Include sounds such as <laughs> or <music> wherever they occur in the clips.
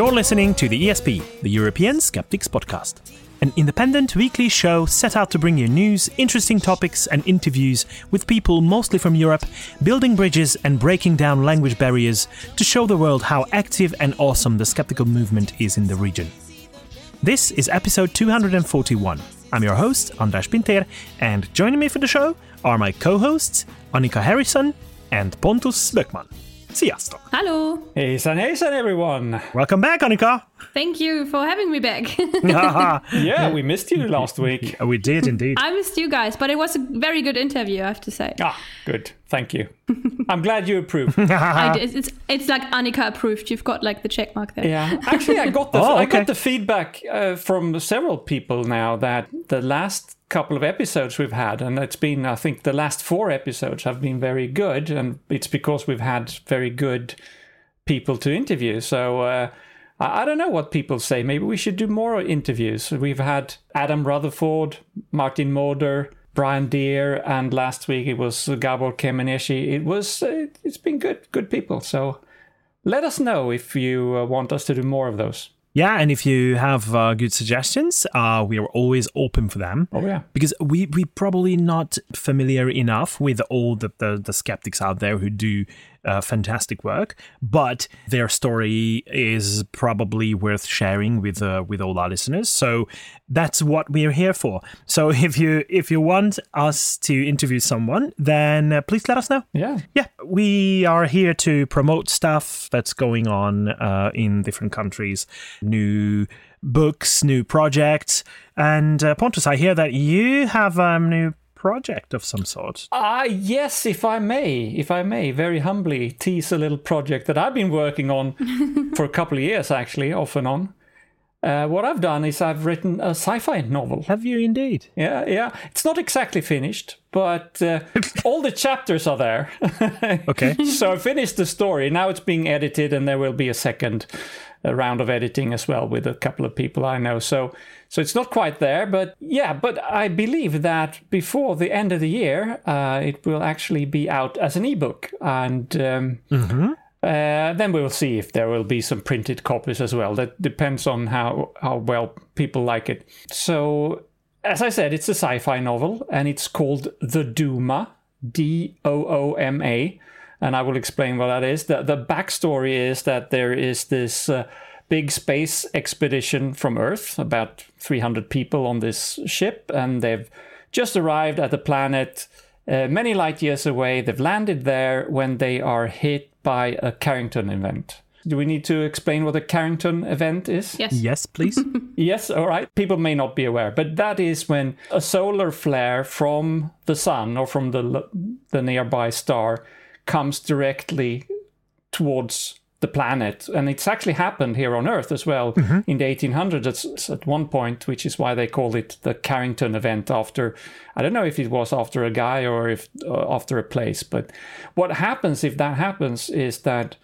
You're listening to the ESP, the European Skeptics Podcast, an independent weekly show set out to bring you news, interesting topics, and interviews with people mostly from Europe, building bridges and breaking down language barriers to show the world how active and awesome the skeptical movement is in the region. This is episode 241. I'm your host, András Pintér, and joining me for the show are my co hosts, Annika Harrison and Pontus Böckman. Sziasztok! Hello. Hejsan hejsan everyone! Welcome back, Annika! Thank you for having me back. <laughs> <laughs> Yeah, we missed you last week. we did indeed. I missed you guys, but it was a very good interview, I have to say. Ah, good. Thank you. <laughs> I'm glad you approve. I it's, it's like Annika approved. You've got like the check mark there. Yeah, actually, I got the Oh, I got the feedback uh, from several people now that the last couple of episodes we've had, and it's been I think the last four episodes have been very good, and it's because we've had very good people to interview. So. Uh, I don't know what people say. Maybe we should do more interviews. We've had Adam Rutherford, Martin Moder, Brian Deer, and last week it was Gábor Kemenesi. It was uh, it's been good, good people. So let us know if you uh, want us to do more of those. Yeah, and if you have uh, good suggestions, uh, we are always open for them. Oh yeah, Because we we probably not familiar enough with all the, the, the skeptics out there who do uh, fantastic work, but their story is probably worth sharing with uh, with all our listeners. So that's what we're here for. So <laughs> if you if you want us to interview someone, then uh, please let us know. yeah. Yeah, we are here to promote stuff that's going on uh, in different countries, new books, new projects. And uh, Pontus, I hear that you have a new project of some sort. Ah, yes, if I may, if I may, very humbly tease a little project that I've been working on <laughs> for a couple of years, actually, off and on. Uh, what I've done is I've written a sci-fi novel. Have you indeed? Yeah, yeah. It's not exactly finished, but uh, <laughs> all the chapters are there. <laughs> Okay. so I finished the story. Now it's being edited, and there will be a second uh, round of editing as well with a couple of people I know. So, so it's not quite there, but yeah. But I believe that before the end of the year, uh, it will actually be out as an ebook, and um, uh, then we will see if there will be some printed copies as well. That depends on how how well people like it. So, as I said, it's a sci-fi novel, and it's called The Dooma, D O O M A, and I will explain what that is. the The backstory is that there is this. Uh, Big space expedition from Earth, about 300 people on this ship, and they've just arrived at the planet uh, many light years away. They've landed there when they are hit by a Carrington event. Do we need to explain what a Carrington event is? Yes. Yes, please. <laughs> Yes, all right. People may not be aware, but that is when a solar flare from the sun or from the the nearby star comes directly towards the planet, and it's actually happened here on Earth as well in the 1800s at one point, which is why they called it the Carrington event after. I don't know if it was after a guy or if uh, after a place, but what happens if that happens is that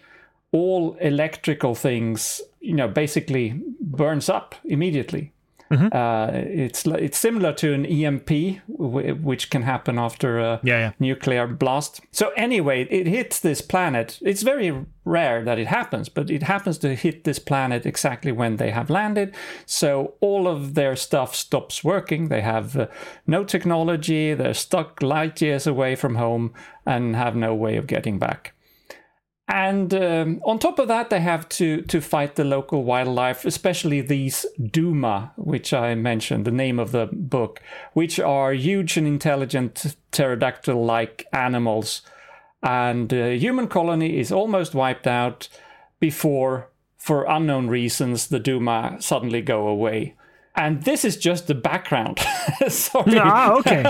all electrical things, you know, basically burns up immediately. Uh, it's it's similar to an EMP, w- which can happen after a Yeah, yeah. nuclear blast. So anyway, it hits this planet. It's very rare that it happens, but it happens to hit this planet exactly when they have landed. So all of their stuff stops working. They have uh, no technology. They're stuck light years away from home and have no way of getting back. And um, on top of that, they have to to fight the local wildlife, especially these Dooma, which I mentioned, the name of the book, which are huge and intelligent pterodactyl-like animals. And uh, human colony is almost wiped out before, for unknown reasons, the Dooma suddenly go away. And this is just the background. <laughs> Sorry. ah, okay.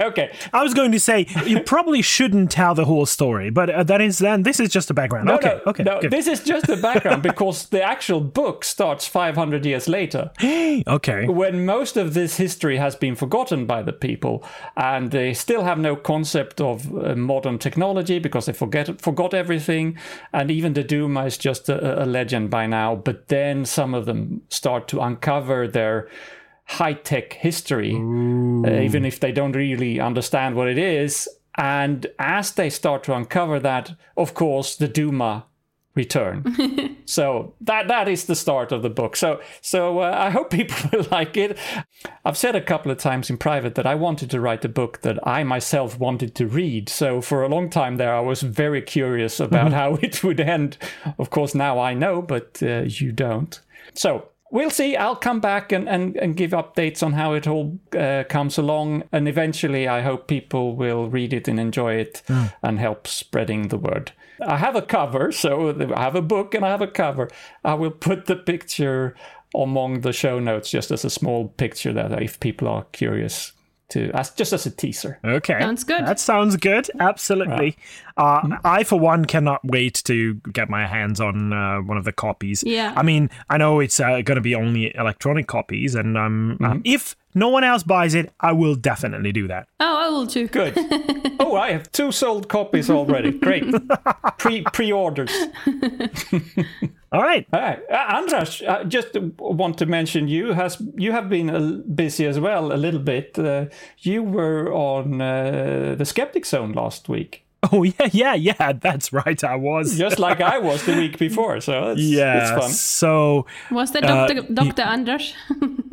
<laughs> okay. I was going to say you probably shouldn't tell the whole story, but uh, that is then this is just the background. No, okay, no, okay, no. good. This is just the background <laughs> because the actual book starts 500 years later, <gasps> okay. when most of this history has been forgotten by the people, and they still have no concept of uh, modern technology because they forget forgot everything, and even the Dooma is just a, a legend by now. But then some of them start to uncover their high tech history, uh, even if they don't really understand what it is. And as they start to uncover that, of course, the Dooma return. <laughs> so that that is the start of the book. So so uh, I hope people <laughs> will like it. I've said a couple of times in private that I wanted to write a book that I myself wanted to read. So for a long time there, I was very curious about how <laughs> it would end. Of course, now I know, but uh, you don't. So we'll see. I'll come back and, and, and give updates on how it all uh, comes along. And eventually, I hope people will read it and enjoy it and help spreading the word. I have a cover, so I have a book and I have a cover. I will put the picture among the show notes just as a small picture that if people are curious to, as just as a teaser. Okay. Sounds good. That sounds good. Absolutely. Uh, I, for one, cannot wait to get my hands on uh, one of the copies. Yeah. I mean, I know it's uh, going to be only electronic copies, and um, um, if no one else buys it, I will definitely do that. Oh, I will too. Good. <laughs> oh, I have two sold copies already. Great. <laughs> Pre pre orders. <laughs> All right. All right, uh, András, I just want to mention you has you have been uh, busy as well a little bit. Uh, you were on uh, the Skeptic Zone last week, <laughs> Oh yeah, yeah, yeah. That's right. I was. just <laughs> like I was the week before. So it's, yeah. it's fun. So Was that Uh, Dr. Dr. <laughs>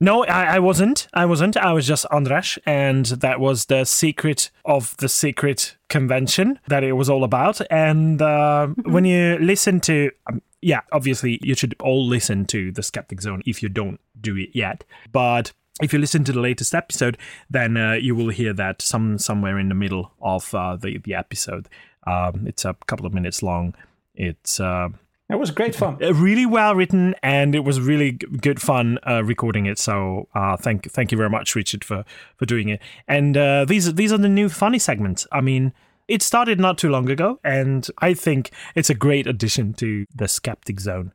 No, I, I wasn't. I wasn't. I was just András, and that was the secret of the secret convention that it was all about. And uh, when you listen to, um, yeah, obviously you should all listen to the Skeptic Zone if you don't do it yet. But if you listen to the latest episode, then uh, you will hear that some somewhere in the middle of uh, the the episode. Um, it's a couple of minutes long. It's uh, It was great fun. uh, really well written and it was really g- good fun uh, recording it. So uh, thank thank you very much richard for for doing it. And uh, these are these are the new funny segments. I mean it started not too long ago and i think it's a great addition to the skeptic zone.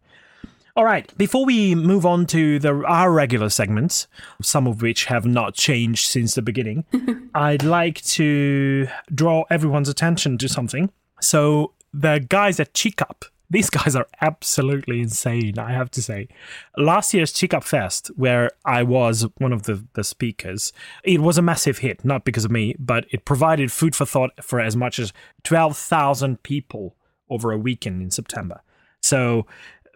All right before we move on to the our regular segments some of which have not changed since the beginning <laughs> i'd like to draw everyone's attention to something. So the guys at CICAP, these guys are absolutely insane, I have to say. Last year's CICAPFest, where I was one of the, the speakers, it was a massive hit, not because of me, but it provided food for thought for as much as 12,000 people over a weekend in September. So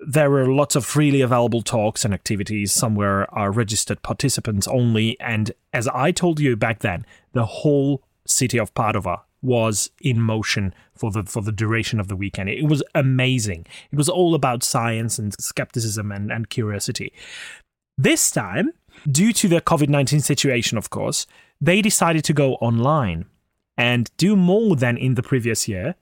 there were lots of freely available talks and activities. Some were are registered participants only. And as I told you back then, the whole city of Padova was in motion for the for the duration of the weekend. It was amazing. It was all about science and skepticism and, and curiosity. This time, due to the COVID 19 situation, of course, they decided to go online and do more than in the previous year,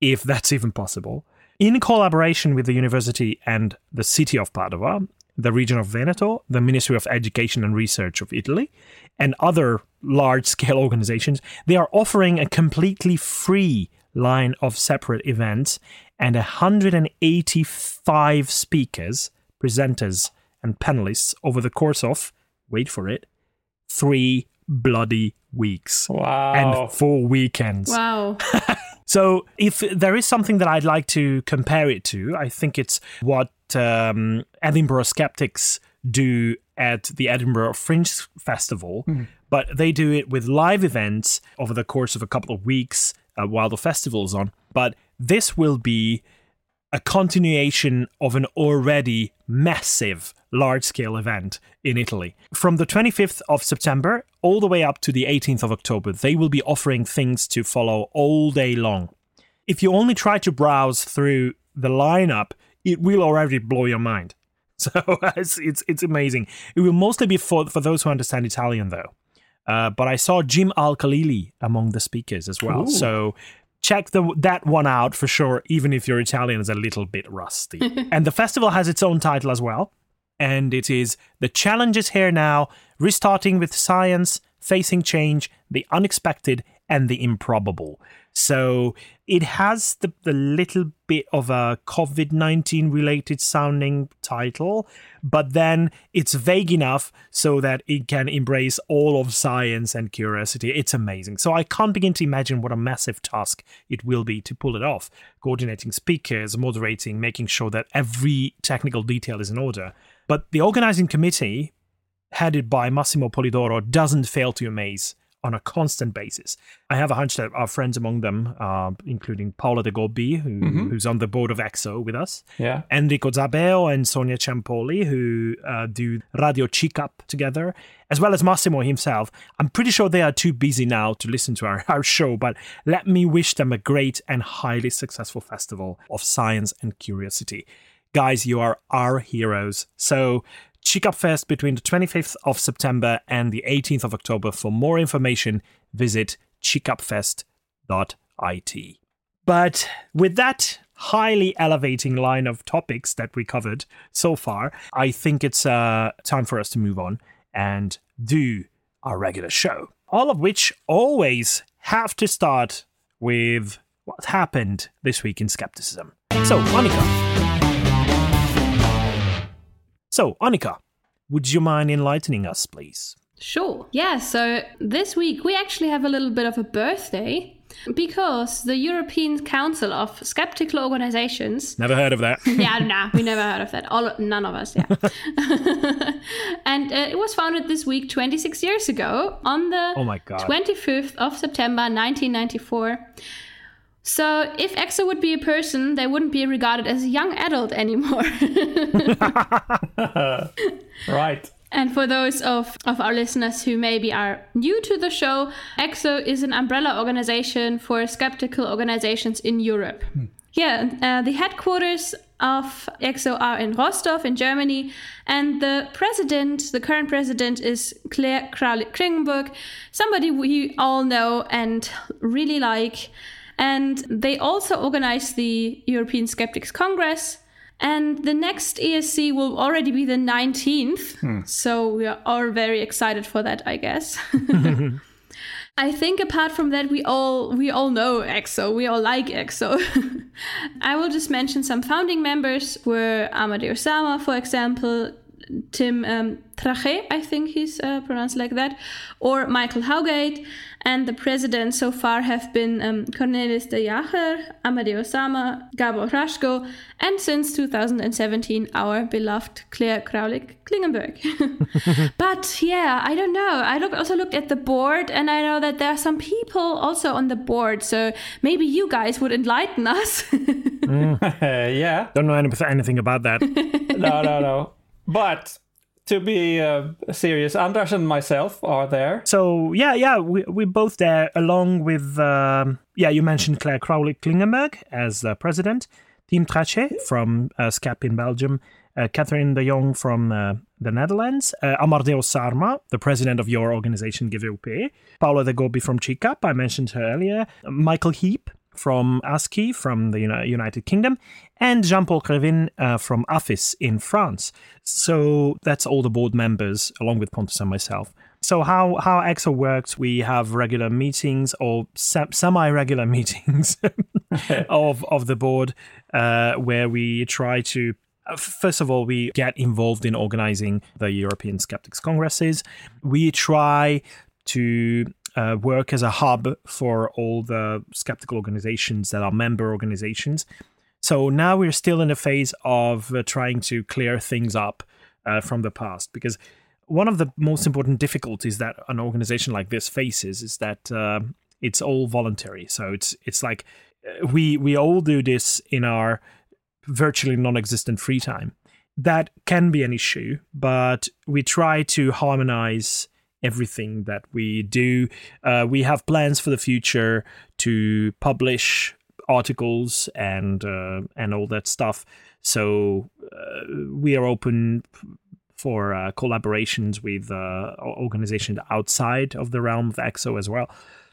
if that's even possible. In collaboration with the university and the city of Padova, the region of Veneto, the Ministry of Education and Research of Italy, and other large scale <laughs> organizations, they are offering a completely free line of separate events and 185 speakers, presenters, and panelists over the course of, wait for it, three bloody weeks Wow. and four weekends. Wow. <laughs> So, if there is something that I'd like to compare it to, I think it's what um, Edinburgh Skeptics do at the Edinburgh Fringe Festival, but they do it with live events over the course of a couple of weeks uh, while the festival is on. But this will be a continuation of an already massive large scale event in Italy. From the 25th of September all the way up to the 18th of October, they will be offering things to follow all day long. If you only try to browse through the lineup, it will already blow your mind. <laughs> So it's, it's, it's amazing. It will mostly be for, for those who understand Italian, though. Uh, but I saw Jim Al Khalili among the speakers as well. Ooh. So check the, that one out for sure, even if your Italian is a little bit rusty. <laughs> and the festival has its own title as well. And it is The Challenge is Here Now, restarting with science, facing change, the unexpected, and the improbable. So it has the, the little bit of a COVID 19 related sounding title, but then it's vague enough so that it can embrace all of science and curiosity. It's amazing. So I can't begin to imagine what a massive task it will be to pull it off. Coordinating speakers, moderating, making sure that every technical detail is in order. But the organizing committee headed by Massimo Polidoro, doesn't fail to amaze on a constant basis. I have a hunch that our friends among them, uh, including Paola de Gobbi, who, who's on the board of ECSO with us, Yeah. Enrico Zabeo and Sonia Ciampoli, who uh, do Radio CICAP together, as well as Massimo himself. I'm pretty sure they are too busy now to listen to our, <laughs> our show, but let me wish them a great and highly successful festival of science and curiosity. Guys, you are our heroes. So, CICAPFest between the 25th of September and the 18th of October. For more information, visit cicapfest.it. But with that highly elevating line of topics that we covered so far, I think it's uh, time for us to move on and do our regular show. All of which always have to start with what happened this week in skepticism. So, Monica. So, Annika, would you mind enlightening us, please? Sure. Yeah, so this week we actually have a little bit of a birthday because the European Council of Skeptical Organizations. Never heard of that. <laughs> yeah, nah, we never heard of that. All, none of us, yeah. <laughs> and uh, it was founded this week 26 years ago on the Oh my God. 25th of September 1994. So if ECSO would be a person, they wouldn't be regarded as a young adult anymore. <laughs> Right. And for those of, of our listeners who maybe are new to the show, ECSO is an umbrella organization for skeptical organizations in Europe. Yeah, uh, the headquarters of ECSO are in Rossdorf in Germany, and the president, the current president, is Claire Kraulik-Klingenberg, somebody we all know and really like. And they also organize the European Skeptics Congress, and the next ESC will already be the 19th. Hmm. So we are all very excited for that, I guess. <laughs> I think apart from that, we all we all know ECSO. We all like ECSO. <laughs> I will just mention some founding members were Amardeo Sarma, for example, Tim um, Trachet, I think he's uh, pronounced like that, or Michael Howgate. And the presidents so far have been um, Cornelis de Jager, Amardeo Sarma, Gábor Hraskó, and since 2017, our beloved Claire Kraulik-Klingenberg. <laughs> but yeah, I don't know. I look, also looked at the board, and I know that there are some people also on the board. So maybe you guys would enlighten us. Uh, <laughs> <laughs> yeah. Don't know anything about that. No, no, no. But to be uh, serious, András and myself are there. So yeah, yeah, we we're both there along with um, yeah. You mentioned Claire Crowley Klingenberg as uh, president, Tim Trachet from uh, SKEPP in Belgium, uh, Catherine de Jong from uh, the Netherlands, uh, Amardeo Sarma, the president of your organization GWUP, Paola de Gobbi from CICAP, I mentioned her earlier, Michael Heap from ASKE from the United Kingdom, and Jean-Paul Krivine uh, from AFIS in France. So that's all the board members, along with Pontus and myself. So how how ECSO works? We have regular meetings or se- semi-regular <laughs> meetings <laughs> of of the board, uh, where we try to. uh, First of all, we get involved in organizing the European Skeptics Congresses. We try to uh, work as a hub for all the skeptical organizations that are member organizations. So now we're still in a phase of uh, trying to clear things up uh, from the past because one of the most important difficulties that an organization like this faces is that uh, it's all voluntary. So it's it's like uh, we we all do this in our virtually non-existent free time. That can be an issue, but we try to harmonize everything that we do. Uh, we have plans for the future to publish articles and uh, and all that stuff. So uh, we are open for uh, collaborations with uh, organizations outside of the realm of ECSO as well.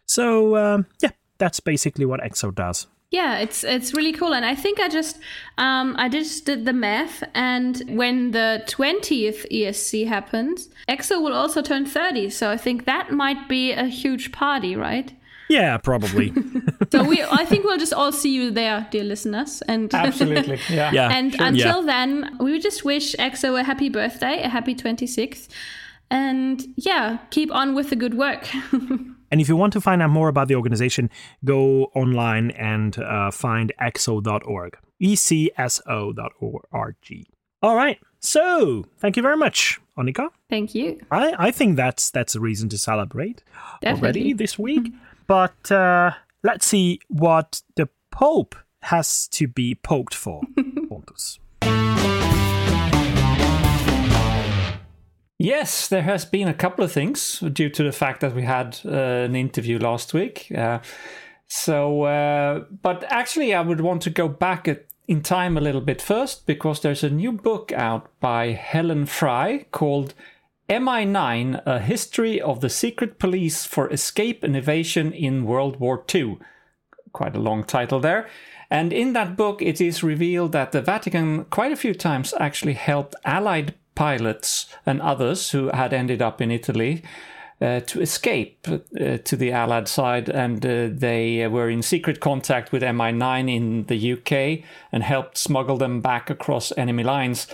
So um, yeah, that's basically what ECSO does. Yeah, it's it's really cool, and I think I just um, I just did the math, and when the twentieth ESC happens, ECSO will also turn thirty. So I think that might be a huge party, right? Yeah, probably. <laughs> So we, I think we'll just all see you there, dear listeners, and <laughs> Absolutely. Yeah. yeah. and sure. until Yeah. then, we would just wish ECSO a happy birthday, a happy twenty sixth, and yeah, keep on with the good work. <laughs> And if you want to find out more about the organization, go online and uh, find ecso.org. E C S O.org. All right. So, thank you very much, Annika. Thank you. I, I think that's that's a reason to celebrate already this week. but uh, let's see what the Pope has to be poked for. <laughs> Yes, there has been a couple of things due to the fact that we had uh, an interview last week. Uh, so, uh, but actually, I would want to go back at, in time a little bit first because there's a new book out by Helen Fry called MI9 A History of the Secret Police for Escape and Evasion in World War II. Quite a long title there. And in that book, it is revealed that the Vatican quite a few times actually helped Allied pilots and others who had ended up in Italy uh, to escape uh, to the Allied side, and uh, they were in secret contact with MI9 in the UK and helped smuggle them back across enemy lines.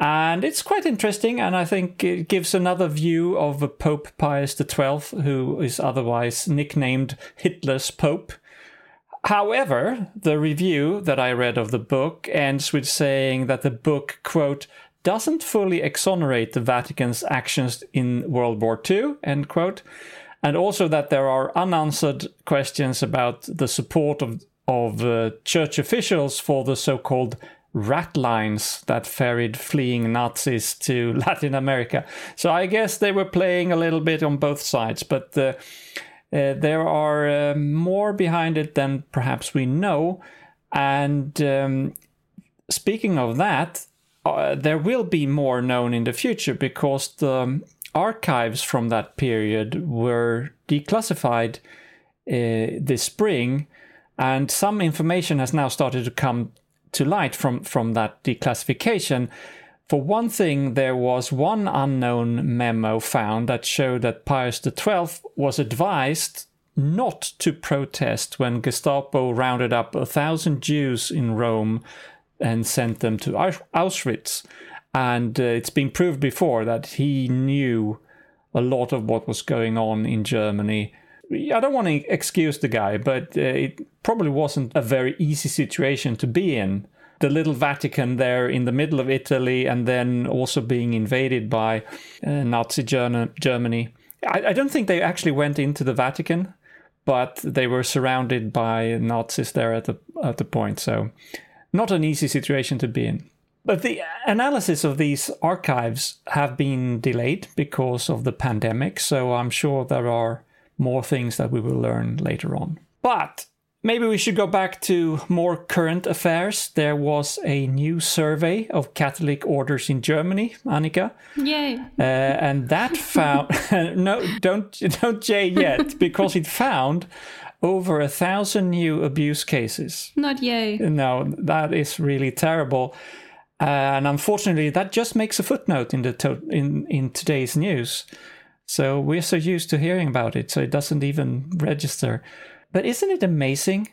And it's quite interesting, and I think it gives another view of Pope Pius XII, who is otherwise nicknamed Hitler's Pope. However, the review that I read of the book ends with saying that the book, quote, doesn't fully exonerate the Vatican's actions in World War II, end quote, and also that there are unanswered questions about the support of, of uh, church officials for the so called rat lines that ferried fleeing Nazis to <laughs> Latin America. So I guess they were playing a little bit on both sides, but uh, uh, there are uh, more behind it than perhaps we know. And um, speaking of that, uh, there will be more known in the future because the archives from that period were declassified uh, this spring, and some information has now started to come to light from, from that declassification. For one thing, there was one unknown memo found that showed that Pius XII was advised not to protest when Gestapo rounded up a thousand Jews in Rome and sent them to Auschwitz. And uh, it's been proved before that he knew a lot of what was going on in Germany. I don't want to excuse the guy, but uh, it probably wasn't a very easy situation to be in. The little Vatican there in the middle of Italy, and then also being invaded by uh, Nazi Germany. I, I don't think they actually went into the Vatican, but they were surrounded by Nazis there at the at the point. So not an easy situation to be in. But the analysis of these archives have been delayed because of the pandemic, so I'm sure there are more things that we will learn later on. But maybe we should go back to more current affairs. There was a new survey of Catholic orders in Germany, Annika, Yay. uh, and that found <laughs> no, don't don't J yet because it found over a thousand new abuse cases. Not yay. No, that is really terrible. Uh, and unfortunately, that just makes a footnote in the to- in in today's news. So we're so used to hearing about it, so it doesn't even register. But isn't it amazing?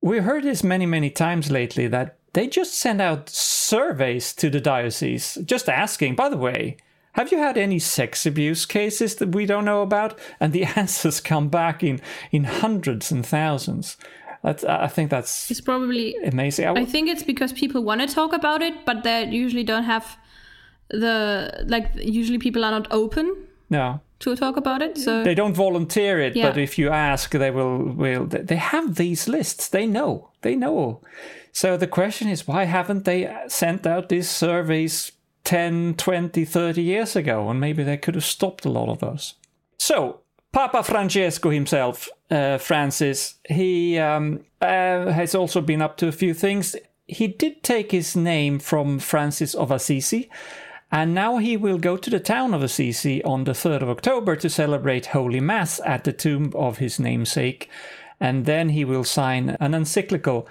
We heard this many many times lately that they just send out surveys to the diocese, just asking. By the way, have you had any sex abuse cases that we don't know about? And the <laughs> answers come back in in hundreds and thousands. That's, I think that's It's probably. amazing. I I w- think it's because people want to talk about it, but they usually don't have the like. Usually, people are not open no, to talk about it. So they don't volunteer it, Yeah. but if you ask, they will. Will they have these lists? They know. They know. So the question is, why haven't they sent out these surveys 10, 20, 30 years ago? And maybe they could have stopped a lot of those. So Papa Francesco himself, uh, Francis, he um, uh, has also been up to a few things. He did take his name from Francis of Assisi, and now he will go to the town of Assisi on the 3rd of October to celebrate Holy Mass at the tomb of his namesake. And then he will sign an encyclical,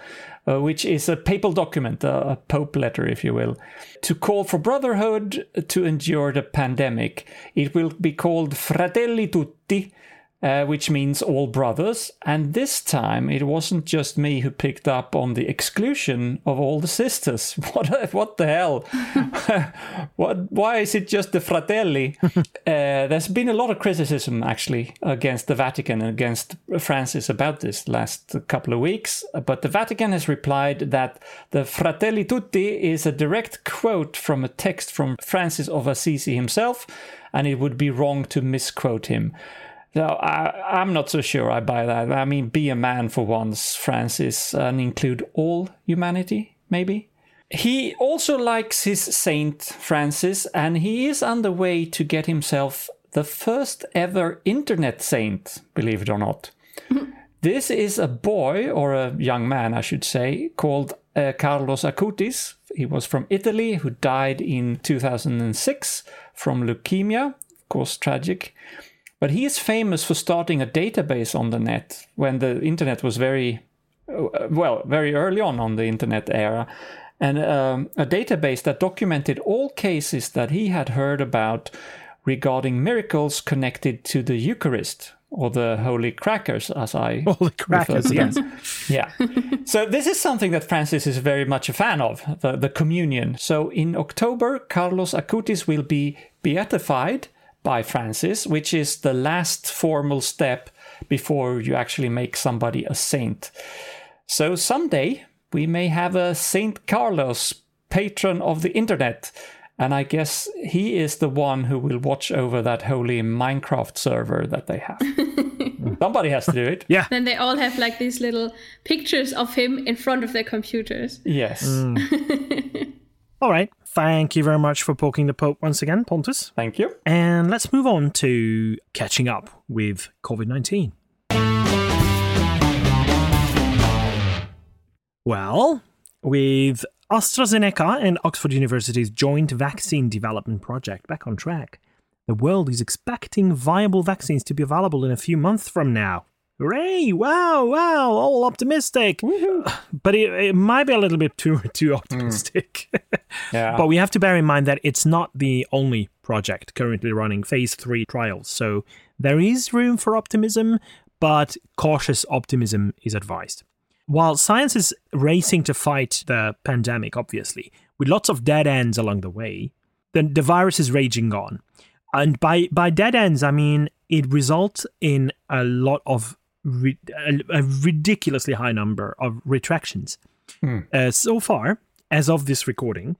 uh, which is a papal document, a, a pope letter, if you will, to call for brotherhood to endure the pandemic. It will be called Fratelli Tutti, uh, which means all brothers. And this time it wasn't just me who picked up on the exclusion of all the sisters. <laughs> What, what the hell? <laughs> what, why is it just the fratelli? <laughs> uh, there's been a lot of criticism actually against the Vatican and against Francis about this last couple of weeks. But the Vatican has replied that the fratelli tutti is a direct quote from a text from Francis of Assisi himself, and it would be wrong to misquote him. So I, I'm not so sure I buy that. I mean, be a man for once, Francis, and include all humanity, maybe. He also likes his Saint Francis, and he is on the way to get himself the first ever internet saint, believe it or not. <laughs> this is a boy, or a young man, I should say, called uh, Carlos Acutis. He was from Italy, who died in 2006 from leukemia, of course, tragic. But he is famous for starting a database on the net when the internet was very, uh, well, very early on on the internet era. And um, a database that documented all cases that he had heard about regarding miracles connected to the Eucharist or the holy crackers, as I <laughs> Holy crackers, yes. <laughs> Yeah. so this is something that Francis is very much a fan of, the, the communion. So in October, Carlos Acutis will be beatified by Francis, which is the last formal step before you actually make somebody a saint. So someday we may have a Saint Carlos, patron of the internet. And I guess he is the one who will watch over that holy Minecraft server that they have. <laughs> Somebody has to do it. Yeah. Then they all have like these little pictures of him in front of their computers. Yes. Mm. <laughs> All right. Thank you very much for poking the Pope once again, Pontus. Thank you. And let's move on to catching up with COVID 19. Well, with AstraZeneca and Oxford University's joint vaccine development project back on track, the world is expecting viable vaccines to be available in a few months from now. Hooray! Wow, wow, all optimistic. <sighs> But it, it might be a little bit too <laughs> too optimistic. <laughs> Yeah. But we have to bear in mind that it's not the only project currently running phase three trials. So there is room for optimism, but cautious optimism is advised. While science is racing to fight the pandemic, obviously, with lots of dead ends along the way, the, the virus is raging on. And by, by dead ends, I mean it results in a lot of ri- a, a ridiculously high number of retractions. Uh, so far, as of this recording,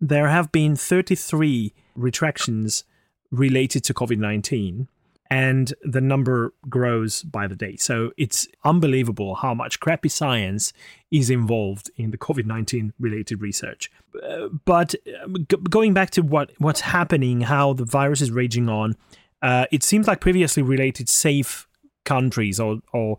there have been 33 retractions related to COVID 19, and the number grows by the day. So it's unbelievable how much crappy science is involved in the COVID 19 related research. Uh, but um, g- going back to what, what's happening, how the virus is raging on, uh, it seems like previously related safe countries or, or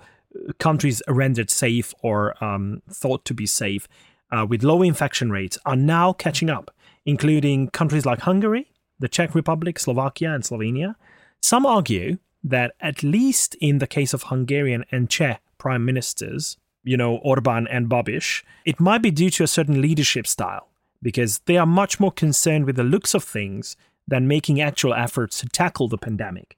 countries rendered safe or um, thought to be safe uh, with low infection rates are now catching up, including countries like Hungary, the Czech Republic, Slovakia, and Slovenia. Some argue that, at least in the case of Hungarian and Czech prime ministers, you know, Orban and Babiš, it might be due to a certain leadership style, because they are much more concerned with the looks of things than making actual efforts to tackle the pandemic.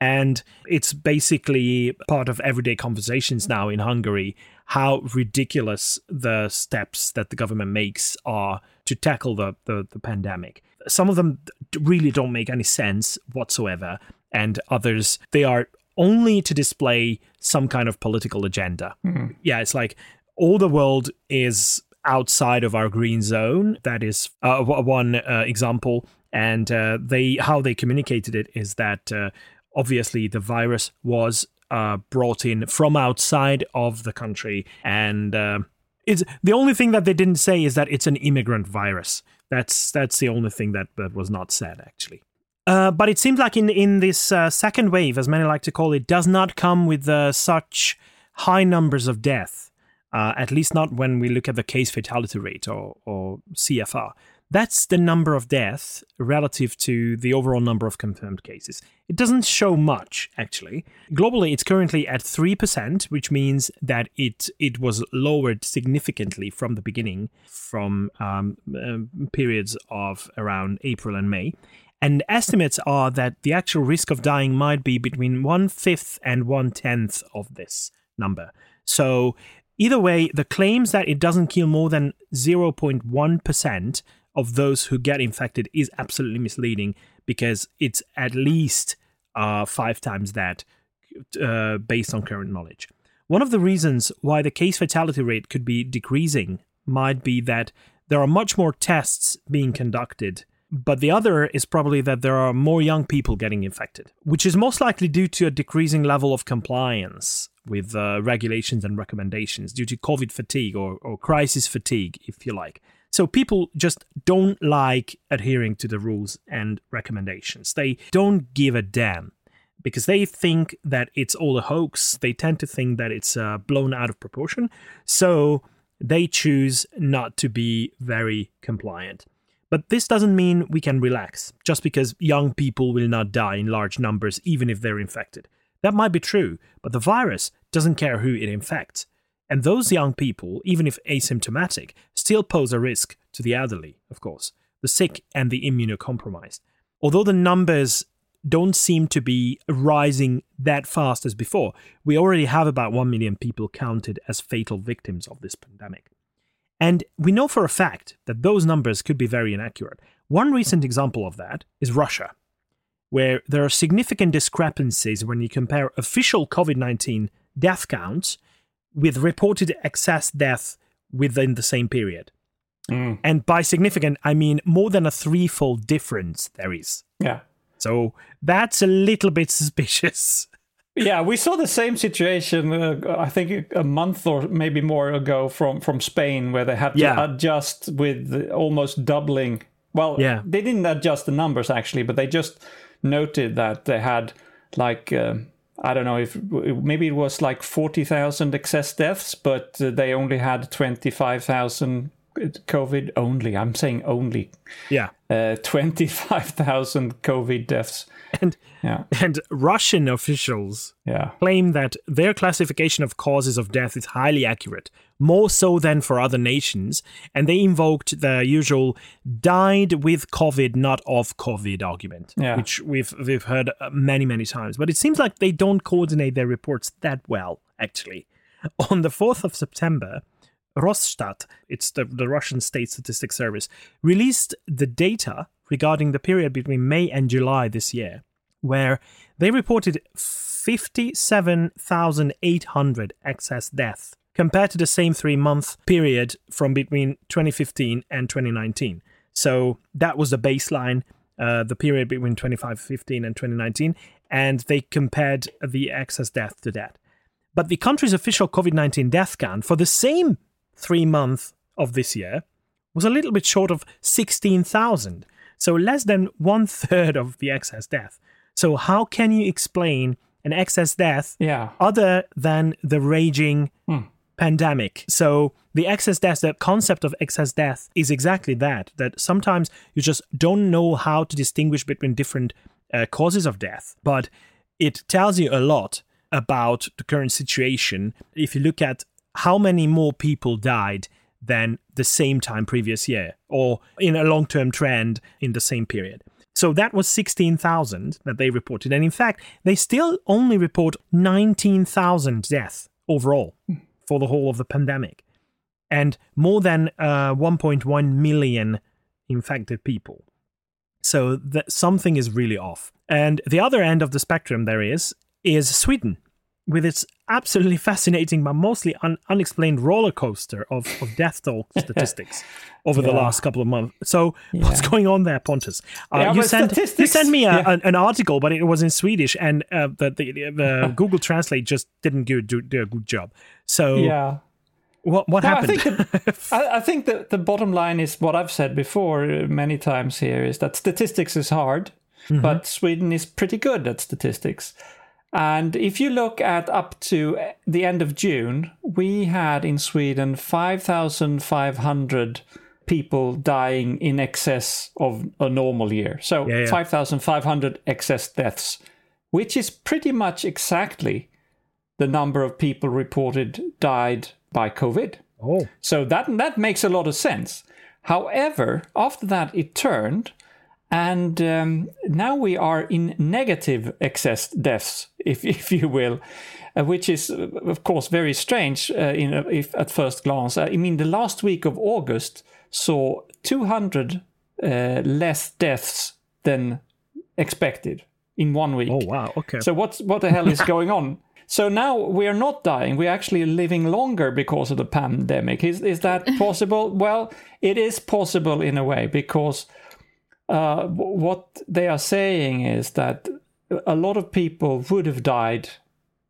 And it's basically part of everyday conversations now in Hungary how ridiculous the steps that the government makes are to tackle the, the, the pandemic. Some of them really don't make any sense whatsoever, and others, they are only to display some kind of political agenda. Yeah, it's like all the world is outside of our green zone. That is uh, one uh, example. And uh, they how they communicated it is that uh, obviously the virus was uh, brought in from outside of the country, and uh, it's the only thing that they didn't say is that it's an immigrant virus. That's that's the only thing that, that was not said actually. Uh, but it seems like in in this uh, second wave, as many like to call it, does not come with uh, such high numbers of death. Uh, at least not when we look at the case fatality rate or, or CFR. That's the number of deaths relative to the overall number of confirmed cases. It doesn't show much, actually. Globally, it's currently at 3%, which means that it, it was lowered significantly from the beginning, from um, um, periods of around April and May. And estimates are that the actual risk of dying might be between one fifth and one tenth of this number. So, either way, the claims that it doesn't kill more than 0.1% of those who get infected is absolutely misleading because it's at least uh, five times that uh, based on current knowledge. One of the reasons why the case fatality rate could be decreasing might be that there are much more tests being conducted, but the other is probably that there are more young people getting infected, which is most likely due to a decreasing level of compliance with uh, regulations and recommendations due to COVID fatigue or, or crisis fatigue, if you like. So people just don't like adhering to the rules and recommendations. They don't give a damn because they think that it's all a hoax. They tend to think that it's uh, blown out of proportion. So they choose not to be very compliant. But this doesn't mean we can relax just because young people will not die in large numbers even if they're infected. That might be true, but the virus doesn't care who it infects. And those young people, even if asymptomatic, still pose a risk to the elderly, of course, the sick and the immunocompromised. Although the numbers don't seem to be rising that fast as before, we already have about 1 million people counted as fatal victims of this pandemic. And we know for a fact that those numbers could be very inaccurate. One recent example of that is Russia, where there are significant discrepancies when you compare official COVID 19 death counts with reported excess death within the same period. And by significant, I mean more than a threefold difference there is. Yeah. So that's a little bit suspicious. <laughs> Yeah, we saw the same situation. Uh, I think a month or maybe more ago from from Spain, where they had to Yeah. adjust with almost doubling. Well, Yeah. they didn't adjust the numbers actually, but they just noted that they had like uh, I don't know if maybe it was like forty thousand excess deaths, but uh, they only had twenty five thousand COVID only. I'm saying only Yeah. Uh, <laughs> twenty five thousand COVID deaths. And Yeah, and Russian officials yeah. claim that their classification of causes of death is highly accurate, more so than for other nations, and they invoked the usual died with COVID, not of COVID argument, Yeah. which we've we've heard many many times. But it seems like they don't coordinate their reports that well. Actually, on the fourth of September. Rosstat, it's the, the Russian State Statistics Service, released the data regarding the period between May and July this year, where they reported 57,800 excess deaths compared to the same three month period from between 2015 and 2019. So that was the baseline, uh, the period between 2015 and 2019, and they compared the excess death to that. But the country's official COVID 19 death count for the same three months of this year was a little bit short of 16,000. So less than one third of the excess death. So, how can you explain an excess death Yeah. other than the raging pandemic? So, the excess death, the concept of excess death is exactly that, that sometimes you just don't know how to distinguish between different uh, causes of death. But it tells you a lot about the current situation if you look at how many more people died than the same time previous year or in a long term trend in the same period. So that was 16,000 that they reported. And in fact, they still only report 19,000 deaths overall for the whole of the pandemic and more than uh, 1.1 million infected people. So that something is really off. And the other end of the spectrum there is is Sweden with its absolutely <laughs> fascinating but mostly un- unexplained roller coaster of, of <laughs> death toll statistics over the last couple of months. So what's going on there, Pontus? Uh, Yeah, you sent you sent me a, yeah. an, an article, but it was in Swedish, and uh, the the, the <laughs> Google Translate just didn't do, do, do a good job. So Yeah. what what No, I happened? think the, I, I think the, the bottom line is what I've said before uh, many times here is that statistics is hard, but Sweden is pretty good at statistics. And if you look at up to the end of June, we had in Sweden 5,500 people dying in excess of a normal year. So Yeah, yeah. 5,500 excess deaths, which is pretty much exactly the number of people reported died by COVID. oh, So that that makes a lot of sense. However, after that it turned And um, now we are in negative excess deaths, if, <laughs> if you will, uh, which is, uh, of course, very strange uh, in, uh, if, at first glance. Uh, I mean, the last week of August saw 200 uh, less deaths than expected in one week. Oh wow. Okay. So what's what the hell is <laughs> going on? So now we are not dying. We're actually living longer because of the pandemic. Is is that <laughs> possible? well, it is possible in a way because uh, what they are saying is that a lot of people would have died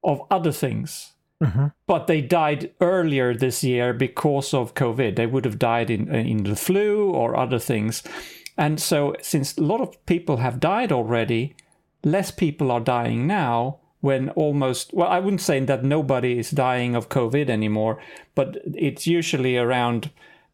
of other things. But they died earlier this year because of COVID. They would have died in in the flu or other things. And so, since a lot of people have died already, less people are dying now when almost well i wouldn't say that nobody is dying of covid anymore but it's usually around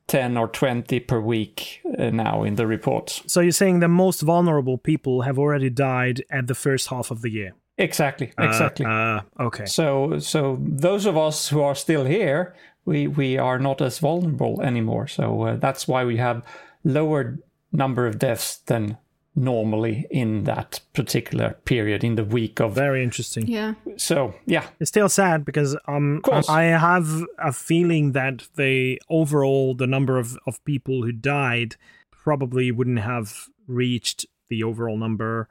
10 or 20 per week uh, now in the reports so you're saying the most vulnerable people have already died at the first half of the year. exactly exactly Uh, okay. so so those of us who are still here we we are not as vulnerable anymore so uh, that's why we have lower number of deaths than normally in that particular period in the week of Very interesting. Yeah. so yeah It's still sad because um. I have a feeling that the overall the number of, of people who died probably wouldn't have reached the overall number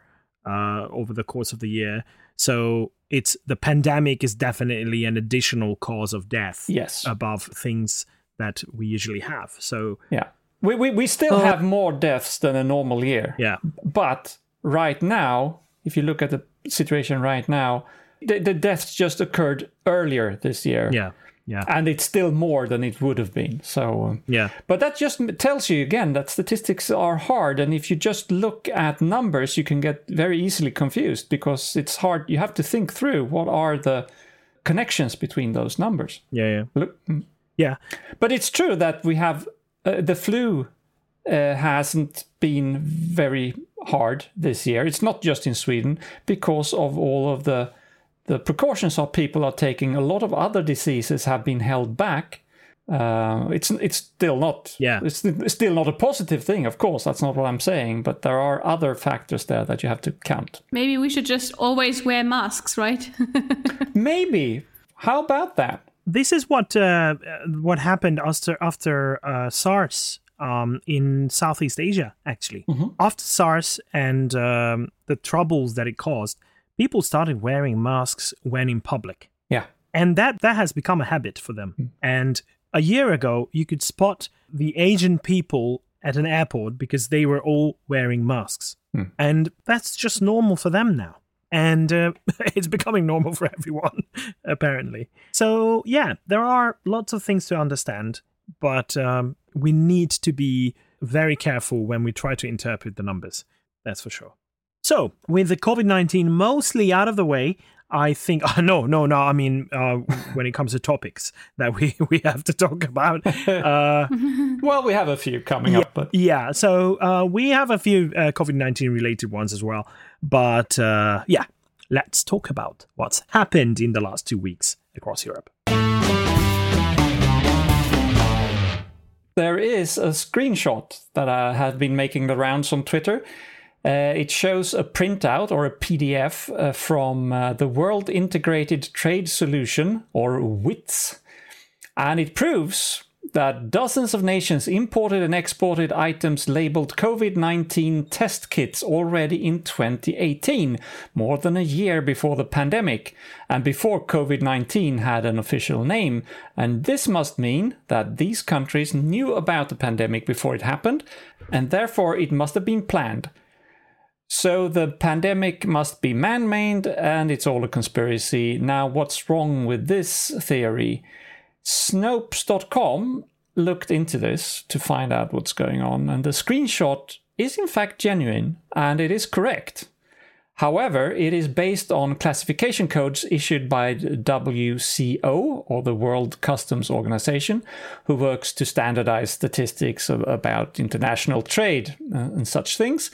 uh, over the course of the year. So it's the pandemic is definitely an additional cause of death yes above things that we usually have. So Yeah. We, we, we still have more deaths than a normal year. yeah, But right now, if you look at the situation right now, the, the deaths just occurred earlier this year. yeah, yeah, And it's still more than it would have been. So, um, yeah. but that just tells you again that statistics are hard. And if you just look at numbers, you can get very easily confused because it's hard. You have to think through what are the connections between those numbers. Yeah, yeah, Look, yeah. but it's true that we have uh, the flu uh, hasn't been very hard this year. It's not just in Sweden because of all of the the precautions our people are taking. A lot of other diseases have been held back. Uh, it's it's still not Yeah. it's st- still not a positive thing. Of course, that's not what I'm saying. But there are other factors there that you have to count. Maybe we should just always wear masks, right? <laughs> Maybe. How about that? This is what uh, what happened after after uh, SARS um, in Southeast Asia. Actually, after SARS and um, the troubles that it caused, people started wearing masks when in public, Yeah. and that that has become a habit for them. And a year ago, you could spot the Asian people at an airport because they were all wearing masks, and that's just normal for them now and uh, <laughs> it's becoming normal for <laughs> everyone apparently. So yeah there are lots of things to understand but um, we need to be very careful when we try to interpret the numbers that's for sure. So with the covid-19 mostly out of the way i think uh, <laughs> no no no i mean uh, when it comes to topics that we <laughs> we have to talk about uh, <laughs> Well, we have a few coming up, but yeah, so uh, we have a few uh, COVID 19 related ones as well. But uh, yeah, let's talk about what's happened in the last two weeks across Europe. There is a screenshot that I have been making the rounds on Twitter. Uh, it shows a printout or a PDF uh, from uh, the World Integrated Trade Solution, or WITS, and it proves that dozens of nations imported and exported items labeled COVID 19 test kits already in 2018, more than a year before the pandemic, and before COVID 19 had an official name. And this must mean that these countries knew about the pandemic before it happened, and therefore it must have been planned. So the pandemic must be man made and it's all a conspiracy. Now, what's wrong with this theory? Snopes.com looked into this to find out what's going on, and the screenshot is in fact genuine and it is correct. However, it is based on classification codes issued by WCO, or the World Customs Organization, who works to standardize statistics about international trade uh, and such things.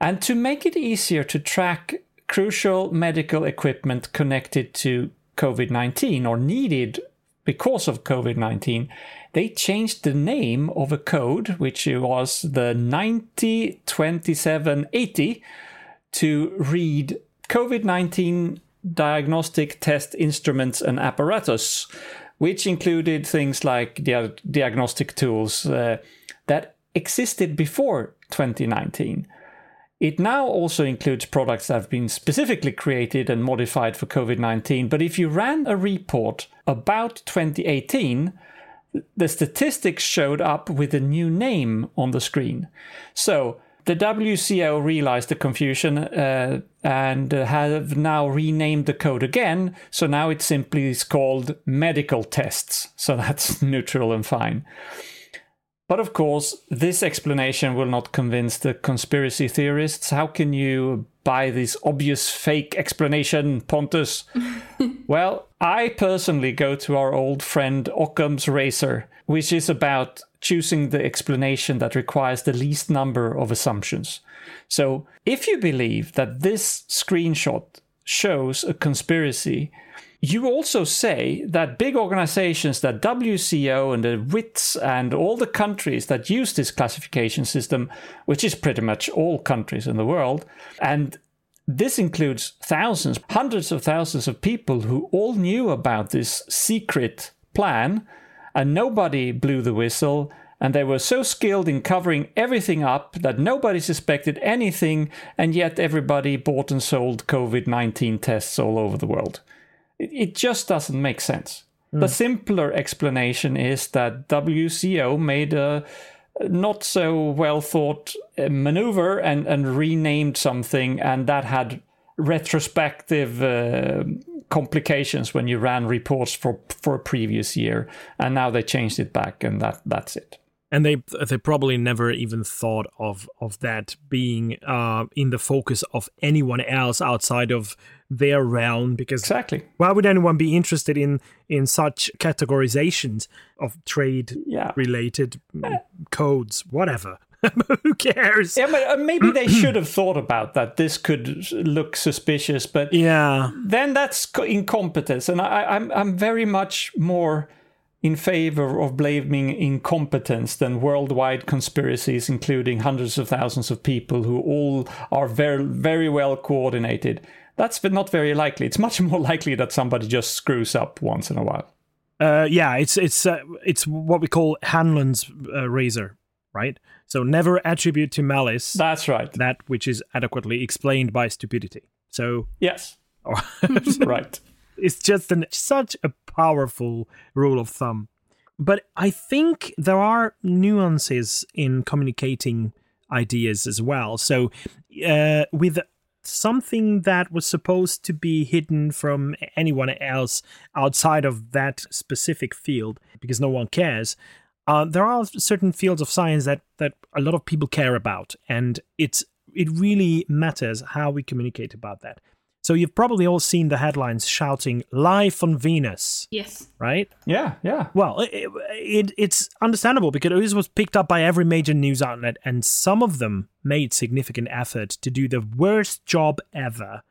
And to make it easier to track crucial medical equipment connected to COVID 19 or needed because of COVID 19, they changed the name of a code, which was the 902780, to read COVID 19 diagnostic test instruments and apparatus, which included things like dia- diagnostic tools uh, that existed before 2019. It now also includes products that have been specifically created and modified for COVID 19. But if you ran a report about 2018, the statistics showed up with a new name on the screen. So the WCO realized the confusion uh, and have now renamed the code again. So now it simply is called medical tests. So <laughs> that's neutral and fine. But of course, this explanation will not convince the conspiracy theorists. How can you buy this obvious fake explanation, Pontus? <laughs> well, I personally go to our old friend Occam's razor, which is about choosing the explanation that requires the least number of assumptions. So, if you believe that this screenshot shows a conspiracy, you also say that big organizations, that WCO and the WITS and all the countries that use this classification system, which is pretty much all countries in the world, and this includes thousands, hundreds of thousands of people who all knew about this secret plan, and nobody blew the whistle. And they were so skilled in covering everything up that nobody suspected anything, and yet everybody bought and sold COVID 19 tests all over the world. It, it just doesn't make sense. The simpler explanation is that WCO made a not so well thought uh, maneuver and, and renamed something, and that had retrospective uh, complications when you ran reports for for a previous year, and now they changed it back, and that that's it. and they they probably never even thought of of that being uh, in the focus of anyone else outside of their realm because Exactly. why would anyone be interested in in such categorizations of trade Yeah. related mm, codes whatever <laughs> who cares Yeah, but uh, maybe they <clears throat> should have thought about that. This could look suspicious, but yeah then that's incompetence, and I, I'm I'm very much more in favor of blaming incompetence than worldwide conspiracies, including hundreds of thousands of people who all are very very well coordinated. That's not very likely. It's much <laughs> more likely that somebody just screws up once in a while. uh, yeah it's it's uh, it's what we call Hanlon's uh, razor right so never attribute to malice That's right. that which is adequately explained by stupidity so Yes. <laughs> <laughs> right. it's just an, such a powerful rule of thumb. But I think there are nuances in communicating ideas as well. So, uh, with something that was supposed to be hidden from anyone else outside of that specific field, because no one cares, uh, there are certain fields of science that that a lot of people care about, and it's it really matters how we communicate about that. So you've probably all seen the headlines shouting "Life on Venus," Yes. right? Yeah. Yeah. Well, it, it, it's understandable because this was picked up by every major news outlet, and some of them made significant effort to do the worst job ever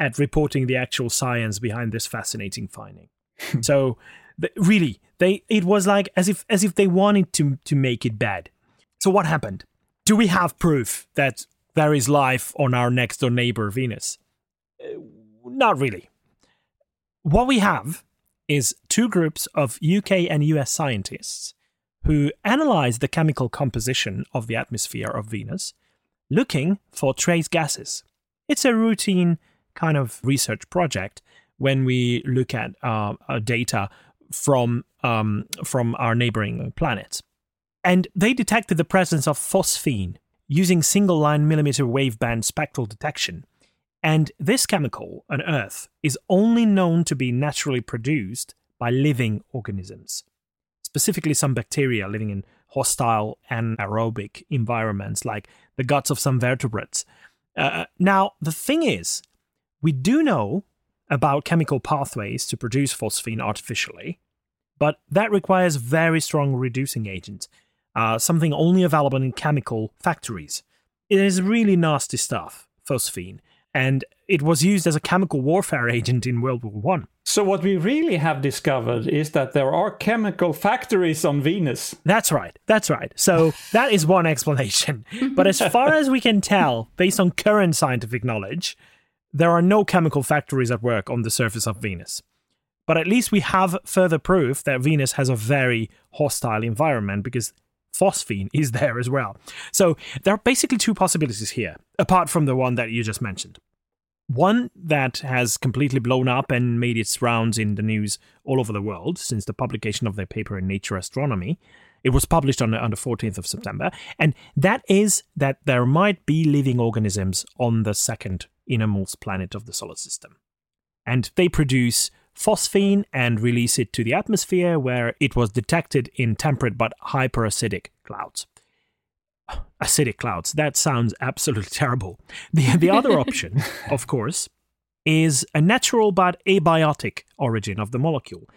at reporting the actual science behind this fascinating finding. <laughs> so, th- really, they it was like as if as if they wanted to to make it bad. So, what happened? Do we have proof that there is life on our next door neighbor Venus? Uh, not really. What we have is two groups of UK and US scientists who analyzed the chemical composition of the atmosphere of Venus, looking for trace gases. It's a routine kind of research project when we look at uh, uh, data from um, from our neighboring planets. And they detected the presence of phosphine using single line millimeter waveband spectral detection. And this chemical on Earth is only known to be naturally produced by living organisms, specifically some bacteria living in hostile anaerobic environments like the guts of some vertebrates. Uh, now, the thing is, we do know about chemical pathways to produce phosphine artificially, but that requires very strong reducing agents, uh, something only available in chemical factories. It is really nasty stuff, phosphine, and it was used as a chemical warfare agent in World War One. So what we really have discovered is that there are chemical factories on Venus. That's right. That's right. So <laughs> that is one explanation. But as far as we can tell, based on current scientific knowledge, there are no chemical factories at work on the surface of Venus. But at least we have further proof that Venus has a very hostile environment because phosphine is there as well. So there are basically two possibilities here, apart from the one that you just mentioned. One that has completely blown up and made its rounds in the news all over the world since the publication of their paper in Nature Astronomy. It was published on the, on the 14th of September, and that is that there might be living organisms on the second innermost planet of the solar system. And they produce phosphine and release it to the atmosphere where it was detected in temperate but hyperacidic clouds <sighs> acidic clouds. That sounds absolutely <laughs> terrible. The, the other <laughs> option, of course, is a natural but abiotic origin of the molecule.